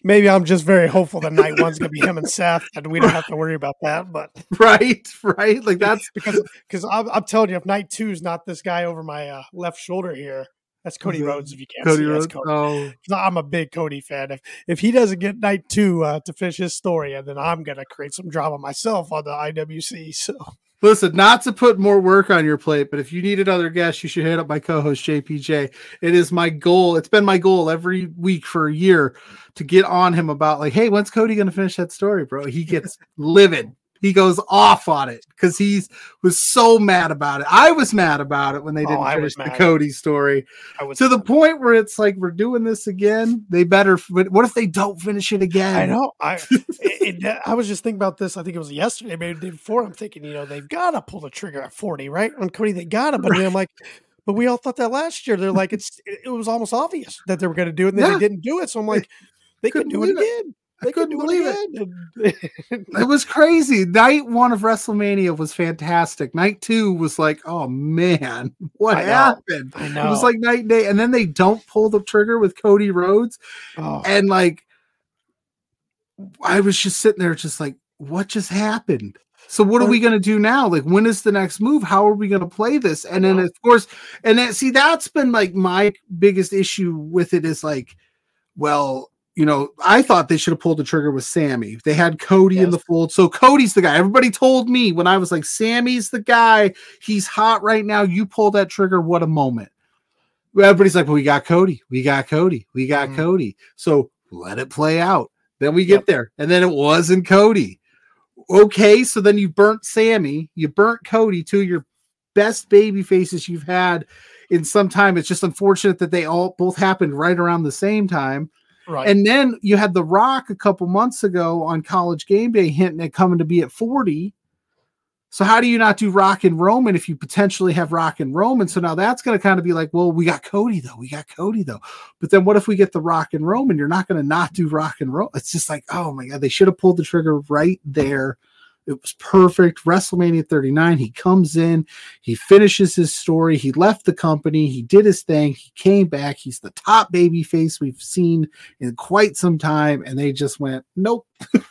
maybe I'm just very hopeful that night one's gonna be him and Seth, <laughs> and we don't have to worry about that. But right, right, like that's <laughs> because because I'm, I'm, telling you, if night two is not this guy over my uh, left shoulder here, that's Cody Rhodes. If you can't Cody see, Rhodes. Cody. Oh. <laughs> I'm a big Cody fan. If if he doesn't get night two uh, to finish his story, and then I'm gonna create some drama myself on the IWC. <laughs> So Listen, not to put more work on your plate, but if you need another guest, you should hit up my co-host JPJ. It is my goal. It's been my goal every week for a year to get on him about like, hey, when's Cody going to finish that story, bro? He gets <laughs> livid he goes off on it because he's was so mad about it. I was mad about it when they oh, didn't oh, finish the Cody story. to the point where it's like we're doing this again. They better. What if they don't finish it again? I know. I <laughs> it, it, I was just thinking about this. I think it was yesterday, maybe the day before. I'm thinking, you know, they've got to pull the trigger at 40, right? On Cody, they got to. But right. I'm like, but we all thought that last year. They're like, it's it was almost obvious that they were going to do it, and then yeah. they didn't do it. So I'm like, they could do it again. I couldn't believe it. <laughs> it was crazy. Night one of WrestleMania was fantastic. Night two was like, oh man, <laughs> what I happened? I know. It was like night and day. And then they don't pull the trigger with Cody Rhodes. Oh. And like, I was just sitting there, just like, what just happened? So what are we going to do now? Like, when is the next move? How are we going to play this? And then, of course, and then see, that's been like my biggest issue with it is like, well, you know, I thought they should have pulled the trigger with Sammy. They had Cody yes. in the fold. So Cody's the guy. Everybody told me when I was like, Sammy's the guy. He's hot right now. You pull that trigger. What a moment. Everybody's like, well, we got Cody. We got Cody. We got mm. Cody. So let it play out. Then we get yep. there. And then it wasn't Cody. Okay. So then you burnt Sammy. You burnt Cody, two of your best baby faces you've had in some time. It's just unfortunate that they all both happened right around the same time. Right. And then you had The Rock a couple months ago on College Game Day hinting at coming to be at 40. So how do you not do Rock and Roman if you potentially have Rock and Roman? So now that's going to kind of be like, well, we got Cody though, we got Cody though. But then what if we get the Rock and Roman? You're not going to not do Rock and Roman. It's just like, oh my god, they should have pulled the trigger right there. It was perfect. WrestleMania 39. He comes in, he finishes his story. He left the company, he did his thing, he came back. He's the top baby face we've seen in quite some time, and they just went, nope. <laughs>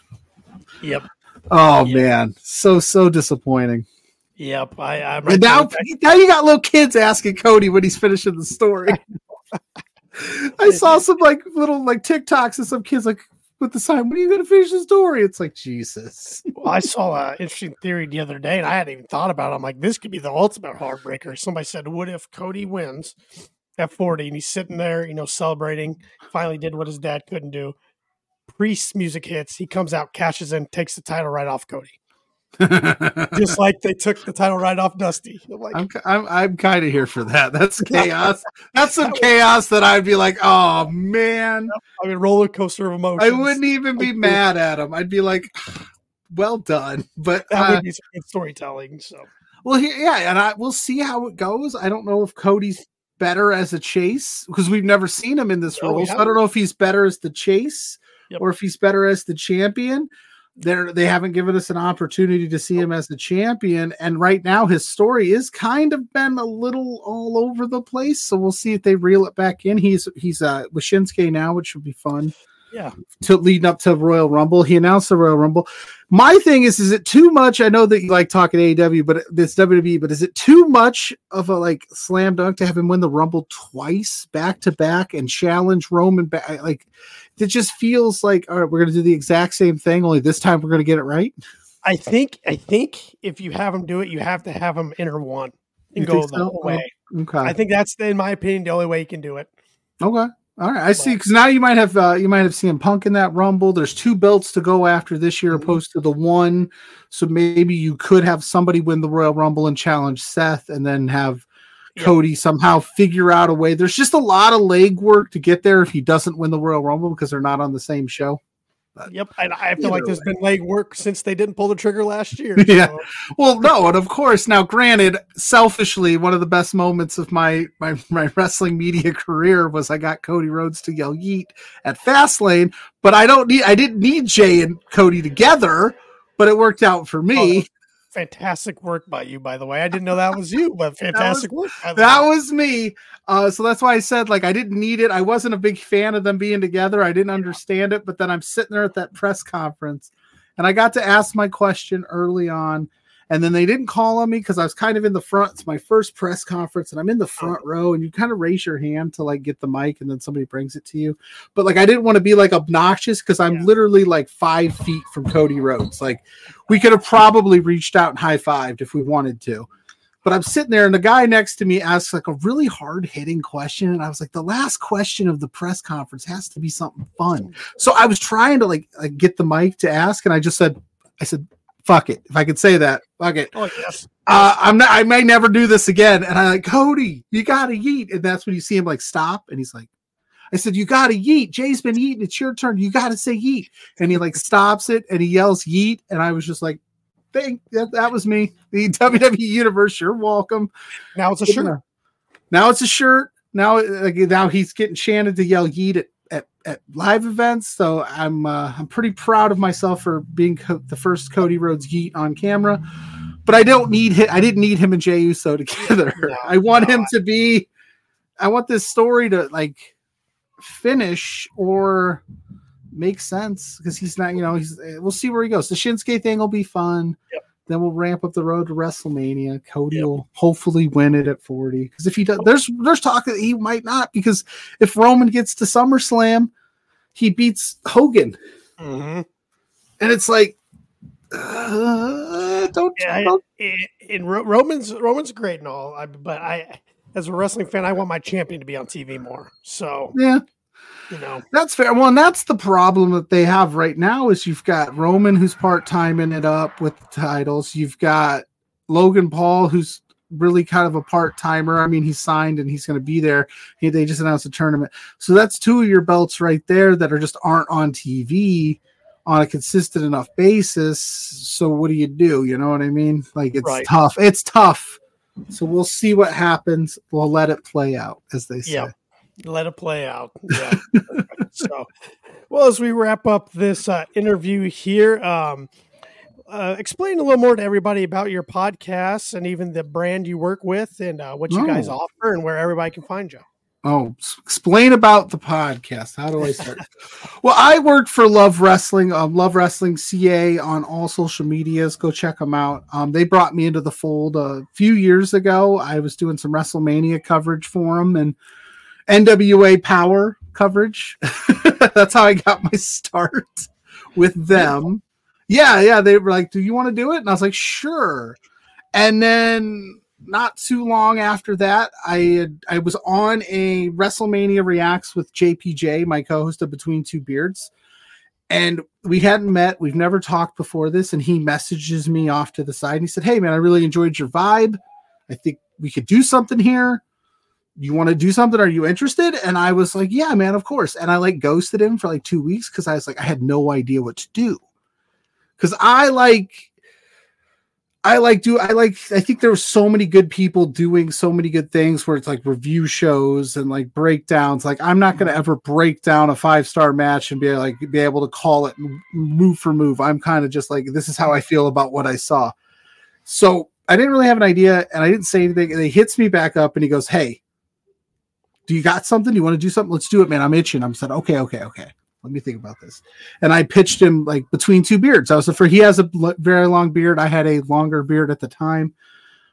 Yep. Oh Yeah. man, so so disappointing. Yep. I, I'm And now, now you got little kids asking Cody when he's finishing the story. <laughs> I saw some like little like TikToks of some kids like with the sign, when are you gonna finish the story? It's like Jesus. Well, I saw an interesting theory the other day, and I hadn't even thought about it. I'm like, this could be the ultimate heartbreaker. Somebody said, "What if Cody wins at 40 and he's sitting there, you know, celebrating? Finally, did what his dad couldn't do. Priest's music hits. He comes out, cashes in, takes the title right off Cody, just like they took the title right off Dusty. I'm like, I'm I'm, I'm kind of here for that. That's <laughs> chaos. That's some chaos that I'd be like, oh man. I mean, roller coaster of emotions. I wouldn't even be mad at him. I'd be like, <sighs> well done. But That uh, would be some good storytelling. So Well, here, yeah, and I we'll see how it goes. I don't know if Cody's better as a chase because we've never seen him in this No, role. So I don't know if he's better as the chase Yep. or if he's better as the champion. They're, they haven't given us an opportunity to see him as the champion, and right now his story is kind of been a little all over the place. So we'll see if they reel it back in. He's he's uh, with Shinsuke now, which would be fun yeah, to leading up to Royal Rumble. He announced the Royal Rumble. My thing is, is it too much? I know that you like talking AEW, but this WWE, but is it too much of a like slam dunk to have him win the Rumble twice back to back and challenge Roman back? Like it just feels like all right, we're gonna do the exact same thing, only this time we're gonna get it right. I think I think if you have him do it, you have to have him enter one and You go the so? whole way. Oh, okay. I think that's, in my opinion, the only way you can do it. Okay. All right. I see. Because now you might have uh, you might have CM Punk in that Rumble. There's two belts to go after this year, Mhm. opposed to the one. So maybe you could have somebody win the Royal Rumble and challenge Seth, and then have Yep. Cody somehow figure out a way. There's just a lot of legwork to get there if he doesn't win the Royal Rumble because they're not on the same show. Yep, and I feel like there's way. been leg work since they didn't pull the trigger last <laughs> year. Yeah. Well, no, and of course, now granted, selfishly, one of the best moments of my my my wrestling media career was I got Cody Rhodes to yell "Yeet" at Fastlane, but I don't need I didn't need Jey and Cody together, but it worked out for me. Oh. Fantastic work by you, by the way. I didn't know that was you, but <laughs> fantastic work. by the that way. was me. Uh, so that's why I said like I didn't need it. I wasn't a big fan of them being together. I didn't understand it, but then I'm sitting there at that press conference, and I got to ask my question early on, and then they didn't call on me because I was kind of in the front. It's my first press conference, and I'm in the oh. front row, and you kind of raise your hand to like get the mic, and then somebody brings it to you. But like I didn't want to be like obnoxious because I'm Yeah. literally like five feet from Cody Rhodes. Like we could have probably reached out and high fived if we wanted to. But I'm sitting there, and the guy next to me asks like a really hard hitting question, and I was like, the last question of the press conference has to be something fun. Oh. So I was trying to like, like get the mic to ask, and I just said, I said, "Fuck it," if I could say that, fuck it. Oh yes, Uh, I'm not. I may never do this again. And I'm like, Cody, you gotta yeet, and that's when you see him like stop, and he's like. I said, You gotta yeet. Jey's been eating. It's your turn. You gotta say yeet. And he like stops it and he yells yeet. And I was just like, Thank that, that was me. The <laughs> WWE Universe, you're welcome. now it's a shirt. Now it's a shirt. Now, like, now he's getting chanted to yell "yeet" at, at, live events. So I'm uh, I'm pretty proud of myself for being co- the first Cody Rhodes yeet on camera. But I don't need him. I didn't need him and Jey Uso <laughs> together. No, I want no, him to be. I want this story to like finish or make sense because he's not. You know, he's. We'll see where he goes. The Shinsuke thing will be fun. Yep. Then we'll ramp up the road to WrestleMania. Cody Yep. will hopefully win it at 40. Because if he does, there's there's talk that he might not. Because if Roman gets to SummerSlam, he beats Hogan, Mhm. and it's like, uh, don't, Yeah, In, in Ro- Roman's Roman's great and all, I, but I, as a wrestling fan, I want my champion to be on TV more. So yeah. You know, That's fair. Well, and that's the problem that they have right now is you've got Roman who's part timing it up with the titles. You've got Logan Paul who's really kind of a part timer. I mean, he's signed and he's going to be there. He, they just announced a tournament, so that's two of your belts right there that are just aren't on TV. on a consistent enough basis. So what do you do? You know what I mean? Like it's Right. tough. It's tough. So we'll see what happens. We'll let it play out, as they say. Yeah. Let it play out. Yeah. <laughs> so, well, as we wrap up this uh, interview here, um, uh, explain a little more to everybody about your podcast and even the brand you work with and uh, what you guys Oh. offer and where everybody can find you. Oh, explain about the podcast. How do I start? <laughs> well, I work for Love Wrestling, um, Love Wrestling CA on all social medias. Go check them out. Um, they brought me into the fold a few years ago. I was doing some WrestleMania coverage for them and NWA Power coverage. <laughs> That's how I got my start with them. Yeah, yeah. They were like, "Do you want to do it?" And I was like, "Sure." And then not too long after that, I had, I was on a WrestleMania Reacts with JPJ, my co-host of Between Two Beards, and we hadn't met. We've never talked before this, and he messages me off to the side. And he said, "Hey, man, I really enjoyed your vibe. I think we could do something here. You want to do something? Are you interested?" And I was like, "Yeah, man, of course." And I like ghosted him for like two weeks because I was like, I had no idea what to do because I like I like do I like I think there were so many good people doing so many good things where it's like review shows and like breakdowns. Like I'm not gonna mm-hmm. ever break down a five star match and be like be able to call it move for move. I'm kind of just like this is how I feel about what I saw. So I didn't really have an idea and I didn't say anything. And he hits me back up and he goes, Hey, do you got something? Do you want to do something? Let's do it, man. I'm itching. I'm said, okay, okay, okay. Let me think about this. And I pitched him like between two beards. I was for he has a very long beard. I had a longer beard at the time.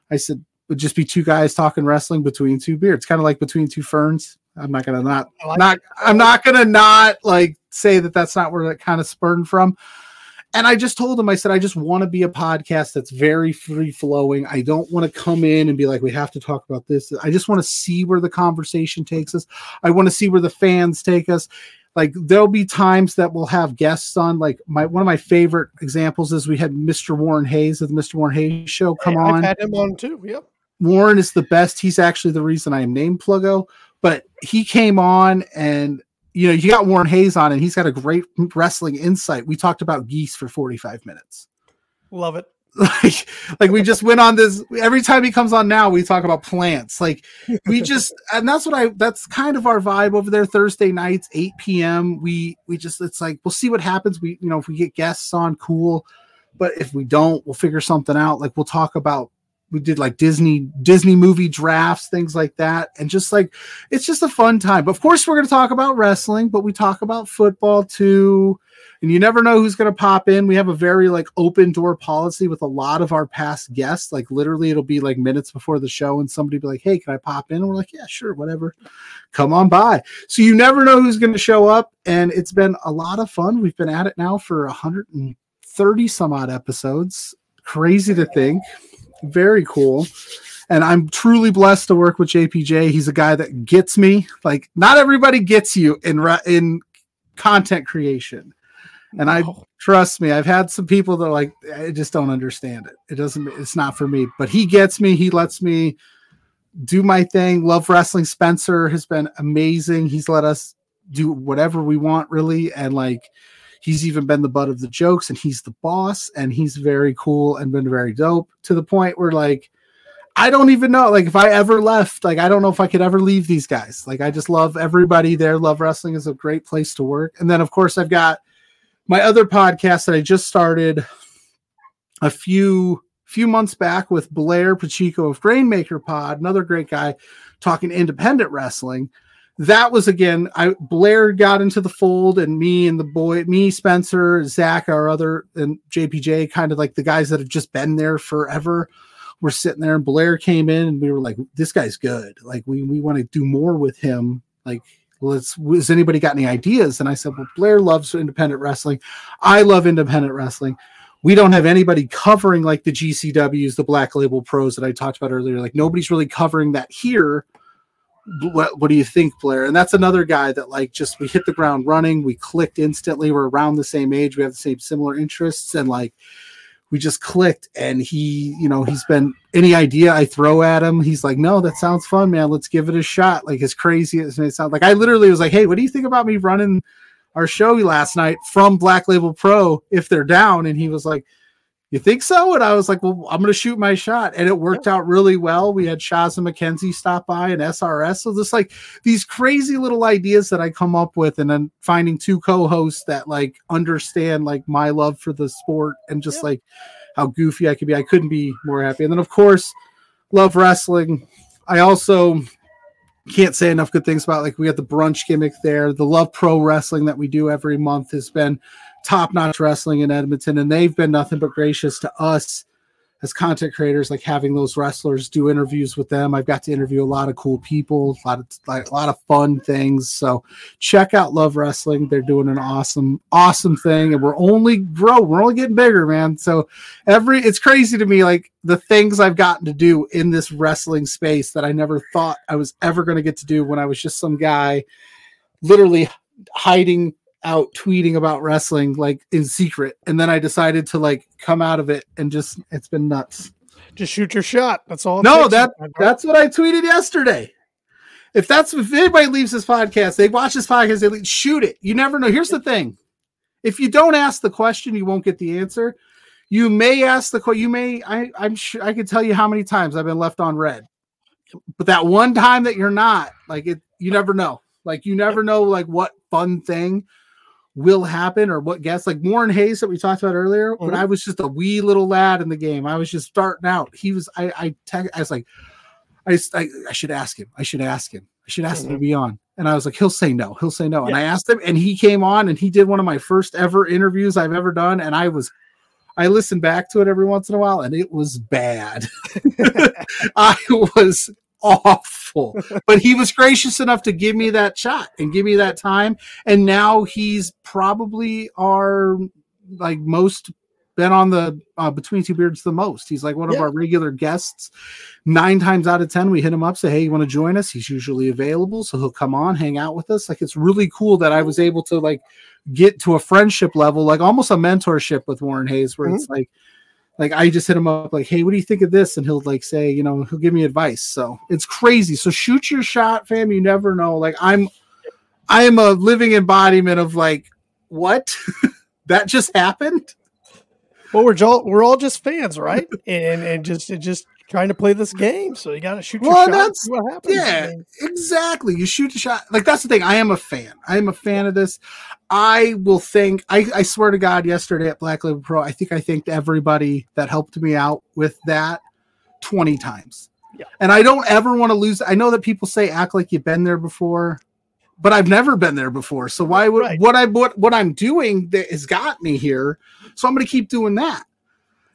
I said would just be two guys talking wrestling between two beards, kind of like between two ferns. I'm not gonna not like not I'm not gonna not like say that that's not where that kind of spurned from. And I just told him, I said, I just want to be a podcast that's very free flowing. I don't want to come in and be like, we have to talk about this. I just want to see where the conversation takes us. I want to see where the fans take us. Like there'll be times that we'll have guests on. Like my one of my favorite examples is we had Mr. Warren Hayes of the Mr. Warren Hayes show come Hey, on. I've had him on too. Yep. Warren is the best. He's actually the reason I am named Pluggo. But he came on and you know, you got Warren Hayes on and he's got a great wrestling insight. We talked about geese for 45 minutes. Love it. <laughs> Like, like we just went on this every time he comes on now, we talk about plants. Like we <laughs> just and that's what I that's kind of our vibe over there Thursday nights, 8 p.m. We we just it's like we'll see what happens. We you know if we get guests on, cool. But if we don't, we'll figure something out. Like we'll talk about we did like Disney Disney movie drafts, things like that, and just like it's just a fun time. But of course, we're going to talk about wrestling, but we talk about football too. And you never know who's going to pop in. We have a very like open door policy with a lot of our past guests. Like literally, it'll be like minutes before the show, and somebody be like, "Hey, can I pop in?" And we're like, "Yeah, sure, whatever. Come on by." So you never know who's going to show up, and it's been a lot of fun. We've been at it now for 130 some odd episodes. Crazy to think. Very cool. And I'm truly blessed to work with JPJ. He's a guy that gets me. Like not everybody gets you in in content creation. And I Oh, trust me, I've had some people that are like, I just don't understand it. It doesn't, it's not for me. But he gets me. He lets me do my thing. Love wrestling. Spencer has been amazing. He's let us do whatever we want, really. And like, he's even been the butt of the jokes and he's the boss and he's very cool and been very dope to the point where like, I don't even know. Like, if I ever left, like, I don't know if I could ever leave these guys. Like, I just love everybody there. Love wrestling is a great place to work. And then, of course, I've got my other podcast that I just started a few few months back with Blair Pacheco of Grainmaker Pod, another great guy talking independent wrestling. That was again, I Blair got into the fold, and me and the boy, me, Spencer, Zach, our other, and JPJ, kind of like the guys that have just been there forever. We're sitting there, and Blair came in, and we were like, "This guy's good. Like, we we want to do more with him. Like, let's has anybody got any ideas and i said well blair loves independent wrestling i love independent wrestling we don't have anybody covering like the gcws the black label pros that i talked about earlier like nobody's really covering that here what, do you think blair? And that's another guy that like just we hit the ground running. We clicked instantly. We're around the same age. We have the same similar interests. And like we just clicked. And he you know he's been any idea i throw at him he's like no that sounds fun man. Let's give it a shot. Like as crazy as it may sound like i literally was like hey what do you think about me running our show last night from Black Label Pro if they're down, and he was like, "You think so?" And I was like, "Well, I'm going to shoot my shot," and it worked out really well. We had Shazza McKenzie stop by and SRS, so just like these crazy little ideas that I come up with, and then finding two co-hosts that like understand like my love for the sport and just yeah. like how goofy I could be. I couldn't be more happy. And then of course, love wrestling. I also can't say enough good things about like we got the brunch gimmick there. The Love Pro Wrestling that we do every month has been top notch wrestling in Edmonton, and they've been nothing but gracious to us as content creators, like having those wrestlers do interviews with them. I've got to interview a lot of cool people, a lot of like a lot of fun things. So check out Love Wrestling. They're doing an awesome, awesome thing. And we're only grow, we're only getting bigger, man. So every it's crazy to me, like the things I've gotten to do in this wrestling space that I never thought I was ever going to get to do when I was just some guy literally hiding out tweeting about wrestling like in secret. And then i decided to like come out of it and just it's been nuts. Just shoot your shot. That's all no that that's what i tweeted yesterday. If that's if anybody leaves this podcast they watch this podcast they leave, shoot it. You never know. Here's the thing. If you don't ask the question you won't get the answer. You may ask the question you may i i'm sure i can tell you how many times i've been left on red. But that one time that you're not like it you never know. Like you never know like what fun thing will happen or what guess like Warren Hayes that we talked about earlier mm-hmm. when I was just a wee little lad in the game I was just starting out he was I I, te- I was like I, I, I should ask him I should ask him I should ask mm-hmm. him to mm-hmm. be on and I was like he'll say no he'll say no yeah. and I asked him and he came on and he did one of my first ever interviews I've ever done and I was I listen back to it every once in a while and it was bad <laughs> I was awful. but he was gracious enough to give me that shot and give me that time. And now he's probably our like most been on the uh, between two beards the most. He's like one yeah. of our regular guests. Nine times out of ten, we hit him up, say, "Hey, you want to join us?" He's usually available, so he'll come on, hang out with us. Like it's really cool that I was able to like get to a friendship level, like almost a mentorship with Warren Hayes, where mm-hmm. it's like like I just hit him up like, hey, what do you think of this? And he'll like say, you know, he'll give me advice. So it's crazy. So shoot your shot, fam. You never know. Like I'm I am a living embodiment of like, what? <laughs> that just happened? Well, we're all we're all just fans, right? and and just it just trying to play this game. So you got to shoot your well, shot. That's, what happens. Yeah, exactly. You shoot a shot. Like that's the thing. I am a fan. I am a fan of this. I will think. I, I swear to God, yesterday at Black Label Pro, I think I thanked everybody that helped me out with that twenty times. Yeah. And I don't ever want to lose. I know that people say act like you've been there before, but I've never been there before. So why would right. what I what what I'm doing that has got me here? So I'm going to keep doing that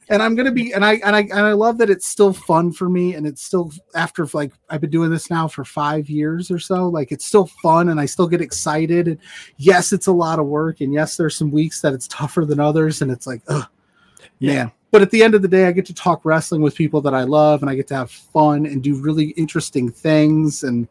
and I'm gonna be and I and I and I love that it's still fun for me and it's still after like I've been doing this now for five years or so like it's still fun and I still get excited and yes it's a lot of work and yes there's some weeks that it's tougher than others and it's like oh yeah. man but at the end of the day I get to talk wrestling with people that I love and I get to have fun and do really interesting things and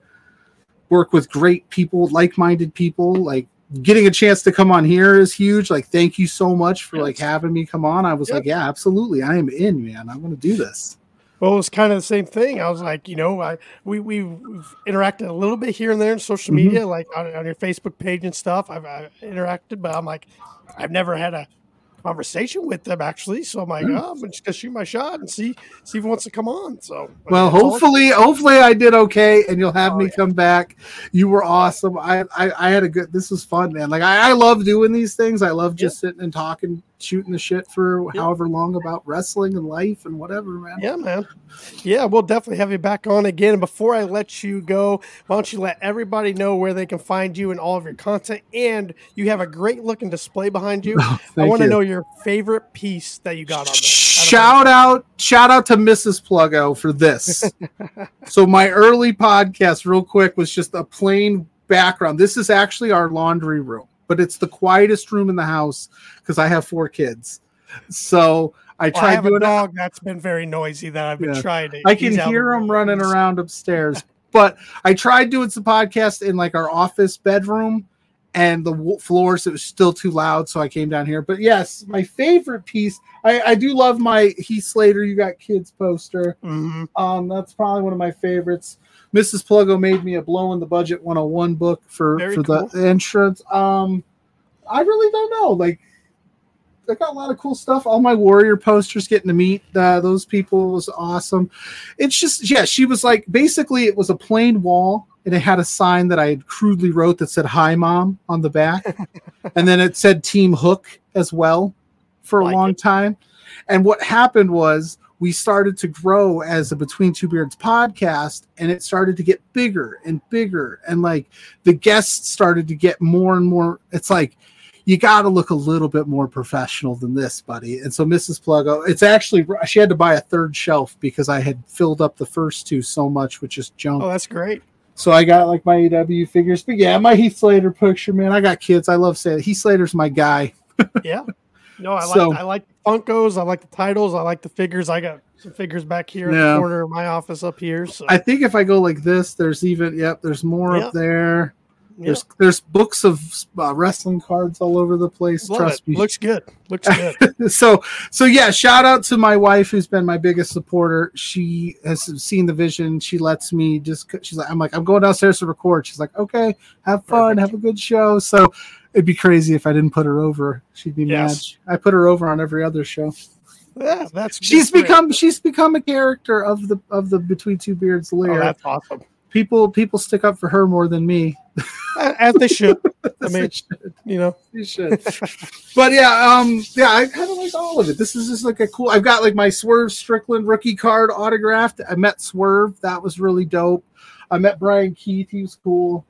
work with great people like-minded people like getting a chance to come on here is huge. Like, thank you so much for like having me come on. I was yep. like, yeah, absolutely, I am in, man. I want to do this. Well, it was kind of the same thing. I was like, you know, I we we have interacted a little bit here and there in social mm-hmm. media, like on, on, your Facebook page and stuff. I've, I've interacted, but I'm like, I've never had a conversation with them actually. So I'm like, mm. oh, I'm just gonna shoot my shot and see see if he wants to come on. So well, hopefully, hopefully I did okay, and you'll have oh, me yeah. come back. You were awesome. I, I I had a good. This was fun, man. Like I, I love doing these things. I love just yeah. sitting and talking shooting the shit for yeah. however long about wrestling and life and whatever, man. Yeah, man. Yeah, we'll definitely have you back on again. And before I let you go, why don't you let everybody know where they can find you and all of your content? And you have a great looking display behind you. <laughs> Oh, I want to know your favorite piece that you got on there. Shout out, shout out to Mrs. Pluggo for this. <laughs> so my early podcast, real quick, was just a plain background. This is actually our laundry room but it's the quietest room in the house because I have four kids. So I well, tried I doing a dog it. that's been very noisy that I've been yeah. trying to. I can hear him running around upstairs, but I tried doing some podcast in like our office bedroom, and the floors it was still too loud, so I came down here. But yes, my favorite piece. I, I do love my Heath Slater. You got kids poster. Mm-hmm. Um, that's probably one of my favorites. Mrs. Pluggo made me a blow in the budget 101 book for Very for cool. the insurance. Um, I really don't know. Like, I got a lot of cool stuff. All my warrior posters, getting to meet uh, those people was awesome. It's just, yeah, she was like, basically, it was a plain wall, and it had a sign that I had crudely wrote that said "Hi, Mom" on the back, <laughs> and then it said Team Hook as well for a Like long it. time. And what happened was we started to grow as a Between Two Beards podcast, and it started to get bigger and bigger, and like the guests started to get more and more. It's like you got to look a little bit more professional than this, buddy. And so Mrs. Pluggo, it's actually she had to buy a third shelf because I had filled up the first two so much with just junk. Oh, that's great. So I got like my EW figures, but yeah, my Heath Slater picture, man. I got kids. I love saying Heath Slater's my guy. Yeah. No, I like I like the Funkos. I like the titles. I like the figures. I got some figures back here in the corner of my office up here. So I think if I go like this, there's even yep, there's more Yeah. up there. Yeah, There's there's books of uh, wrestling cards all over the place. love Trust it. me. Looks good. Looks good. <laughs> so so yeah shout out to my wife who's been my biggest supporter she has seen the vision she lets me just she's like i'm like i'm going downstairs to record she's like okay have fun Perfect. have a good show so it'd be crazy if i didn't put her over she'd be Yes. mad i put her over on every other show yeah, that's she's great. become she's become a character of the of the between two beards Oh, that's awesome. People people stick up for her more than me As they should. <laughs> I mean, should. you know. You should. but yeah, um, yeah, I kind of like all of it. This is just like a cool. I've got like my Swerve Strickland rookie card autographed. I met Swerve. That was really dope. I met Bryan Keith. He was cool.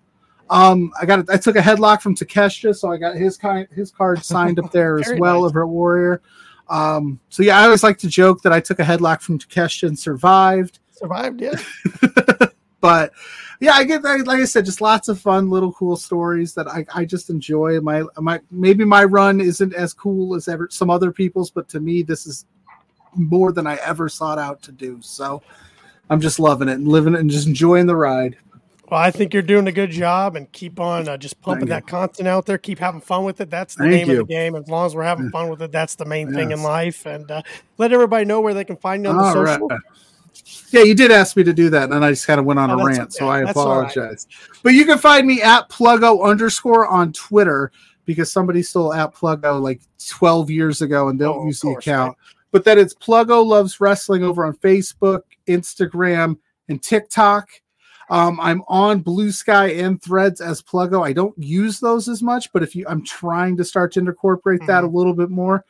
Um, I got. I took a headlock from Takeshita, so I got his kind his card signed up there <laughs> as well nice. of her warrior. Um, so yeah, I always like to joke that I took a headlock from Takeshita and survived Survived, yeah. <laughs> but yeah, I get like I said, just lots of fun little cool stories that I, I just enjoy. My my maybe my run isn't as cool as ever some other people's, but to me this is more than I ever sought out to do. So I'm just loving it and living it and just enjoying the ride. Well, I think you're doing a good job, and keep on uh, just pumping that content out there. Keep having fun with it. That's the Thank name you. of the game. As long as we're having fun with it, that's the main thing in life. And uh, let everybody know where they can find you on the All right. Yeah, you did ask me to do that, and I just kind of went on Oh, a rant, okay. so I That's all right. apologize. But you can find me at Pluggo underscore on Twitter because somebody stole at Pluggo like 12 years ago and don't Oh, use the course, account. But that it's Pluggo loves wrestling over on Facebook, Instagram, and TikTok. Um, I'm on Blue Sky and Threads as Pluggo. I don't use those as much, but if you, I'm trying to start to incorporate that a little bit more.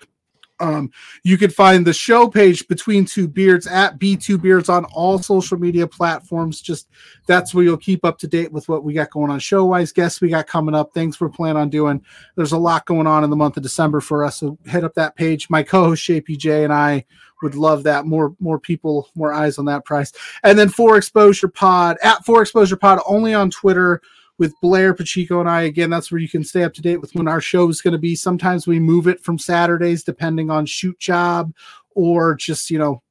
Um, you can find the show page between two beards at B2 Beards on all social media platforms. Just that's where you'll keep up to date with what we got going on show wise, guests we got coming up, things we're planning on doing. There's a lot going on in the month of December for us. So head up that page. My co-host JPJ and I would love that. More more people, more eyes on that price. And then for exposure pod at for exposure pod only on Twitter with Blair Pacheco and I. Again, that's where you can stay up to date with when our show is going to be. Sometimes we move it from Saturdays depending on shoot job or just, you know,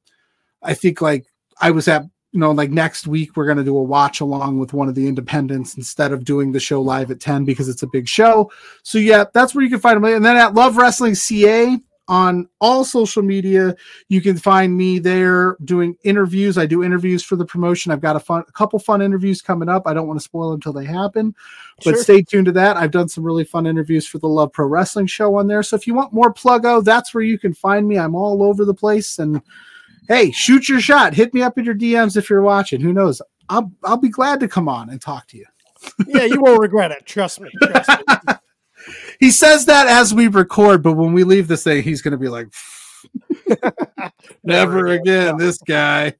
I think like I was at, you know, like next week we're going to do a watch along with one of the independents instead of doing the show live at 10 because it's a big show. So yeah, that's where you can find them. And then at Love Wrestling CA on all social media, you can find me there doing interviews. I do interviews for the promotion. I've got a fun, a couple fun interviews coming up. I don't want to spoil them until they happen, but Sure. stay tuned to that. I've done some really fun interviews for the Love Pro Wrestling show on there. So if you want more pluggo, that's where you can find me. I'm all over the place. And hey, shoot your shot. Hit me up in your DMs if you're watching. Who knows? I'll I'll be glad to come on and talk to you. yeah, you won't regret it. Trust me. Trust me. <laughs> He says that as we record, but when we leave this thing, he's going to be like, "Never again, this guy."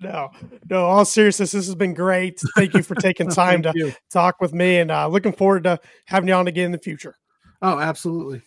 No, no. All seriousness, this has been great. Thank you for taking <laughs> time to you. talk with me, and uh, looking forward to having you on again in the future. Oh, absolutely.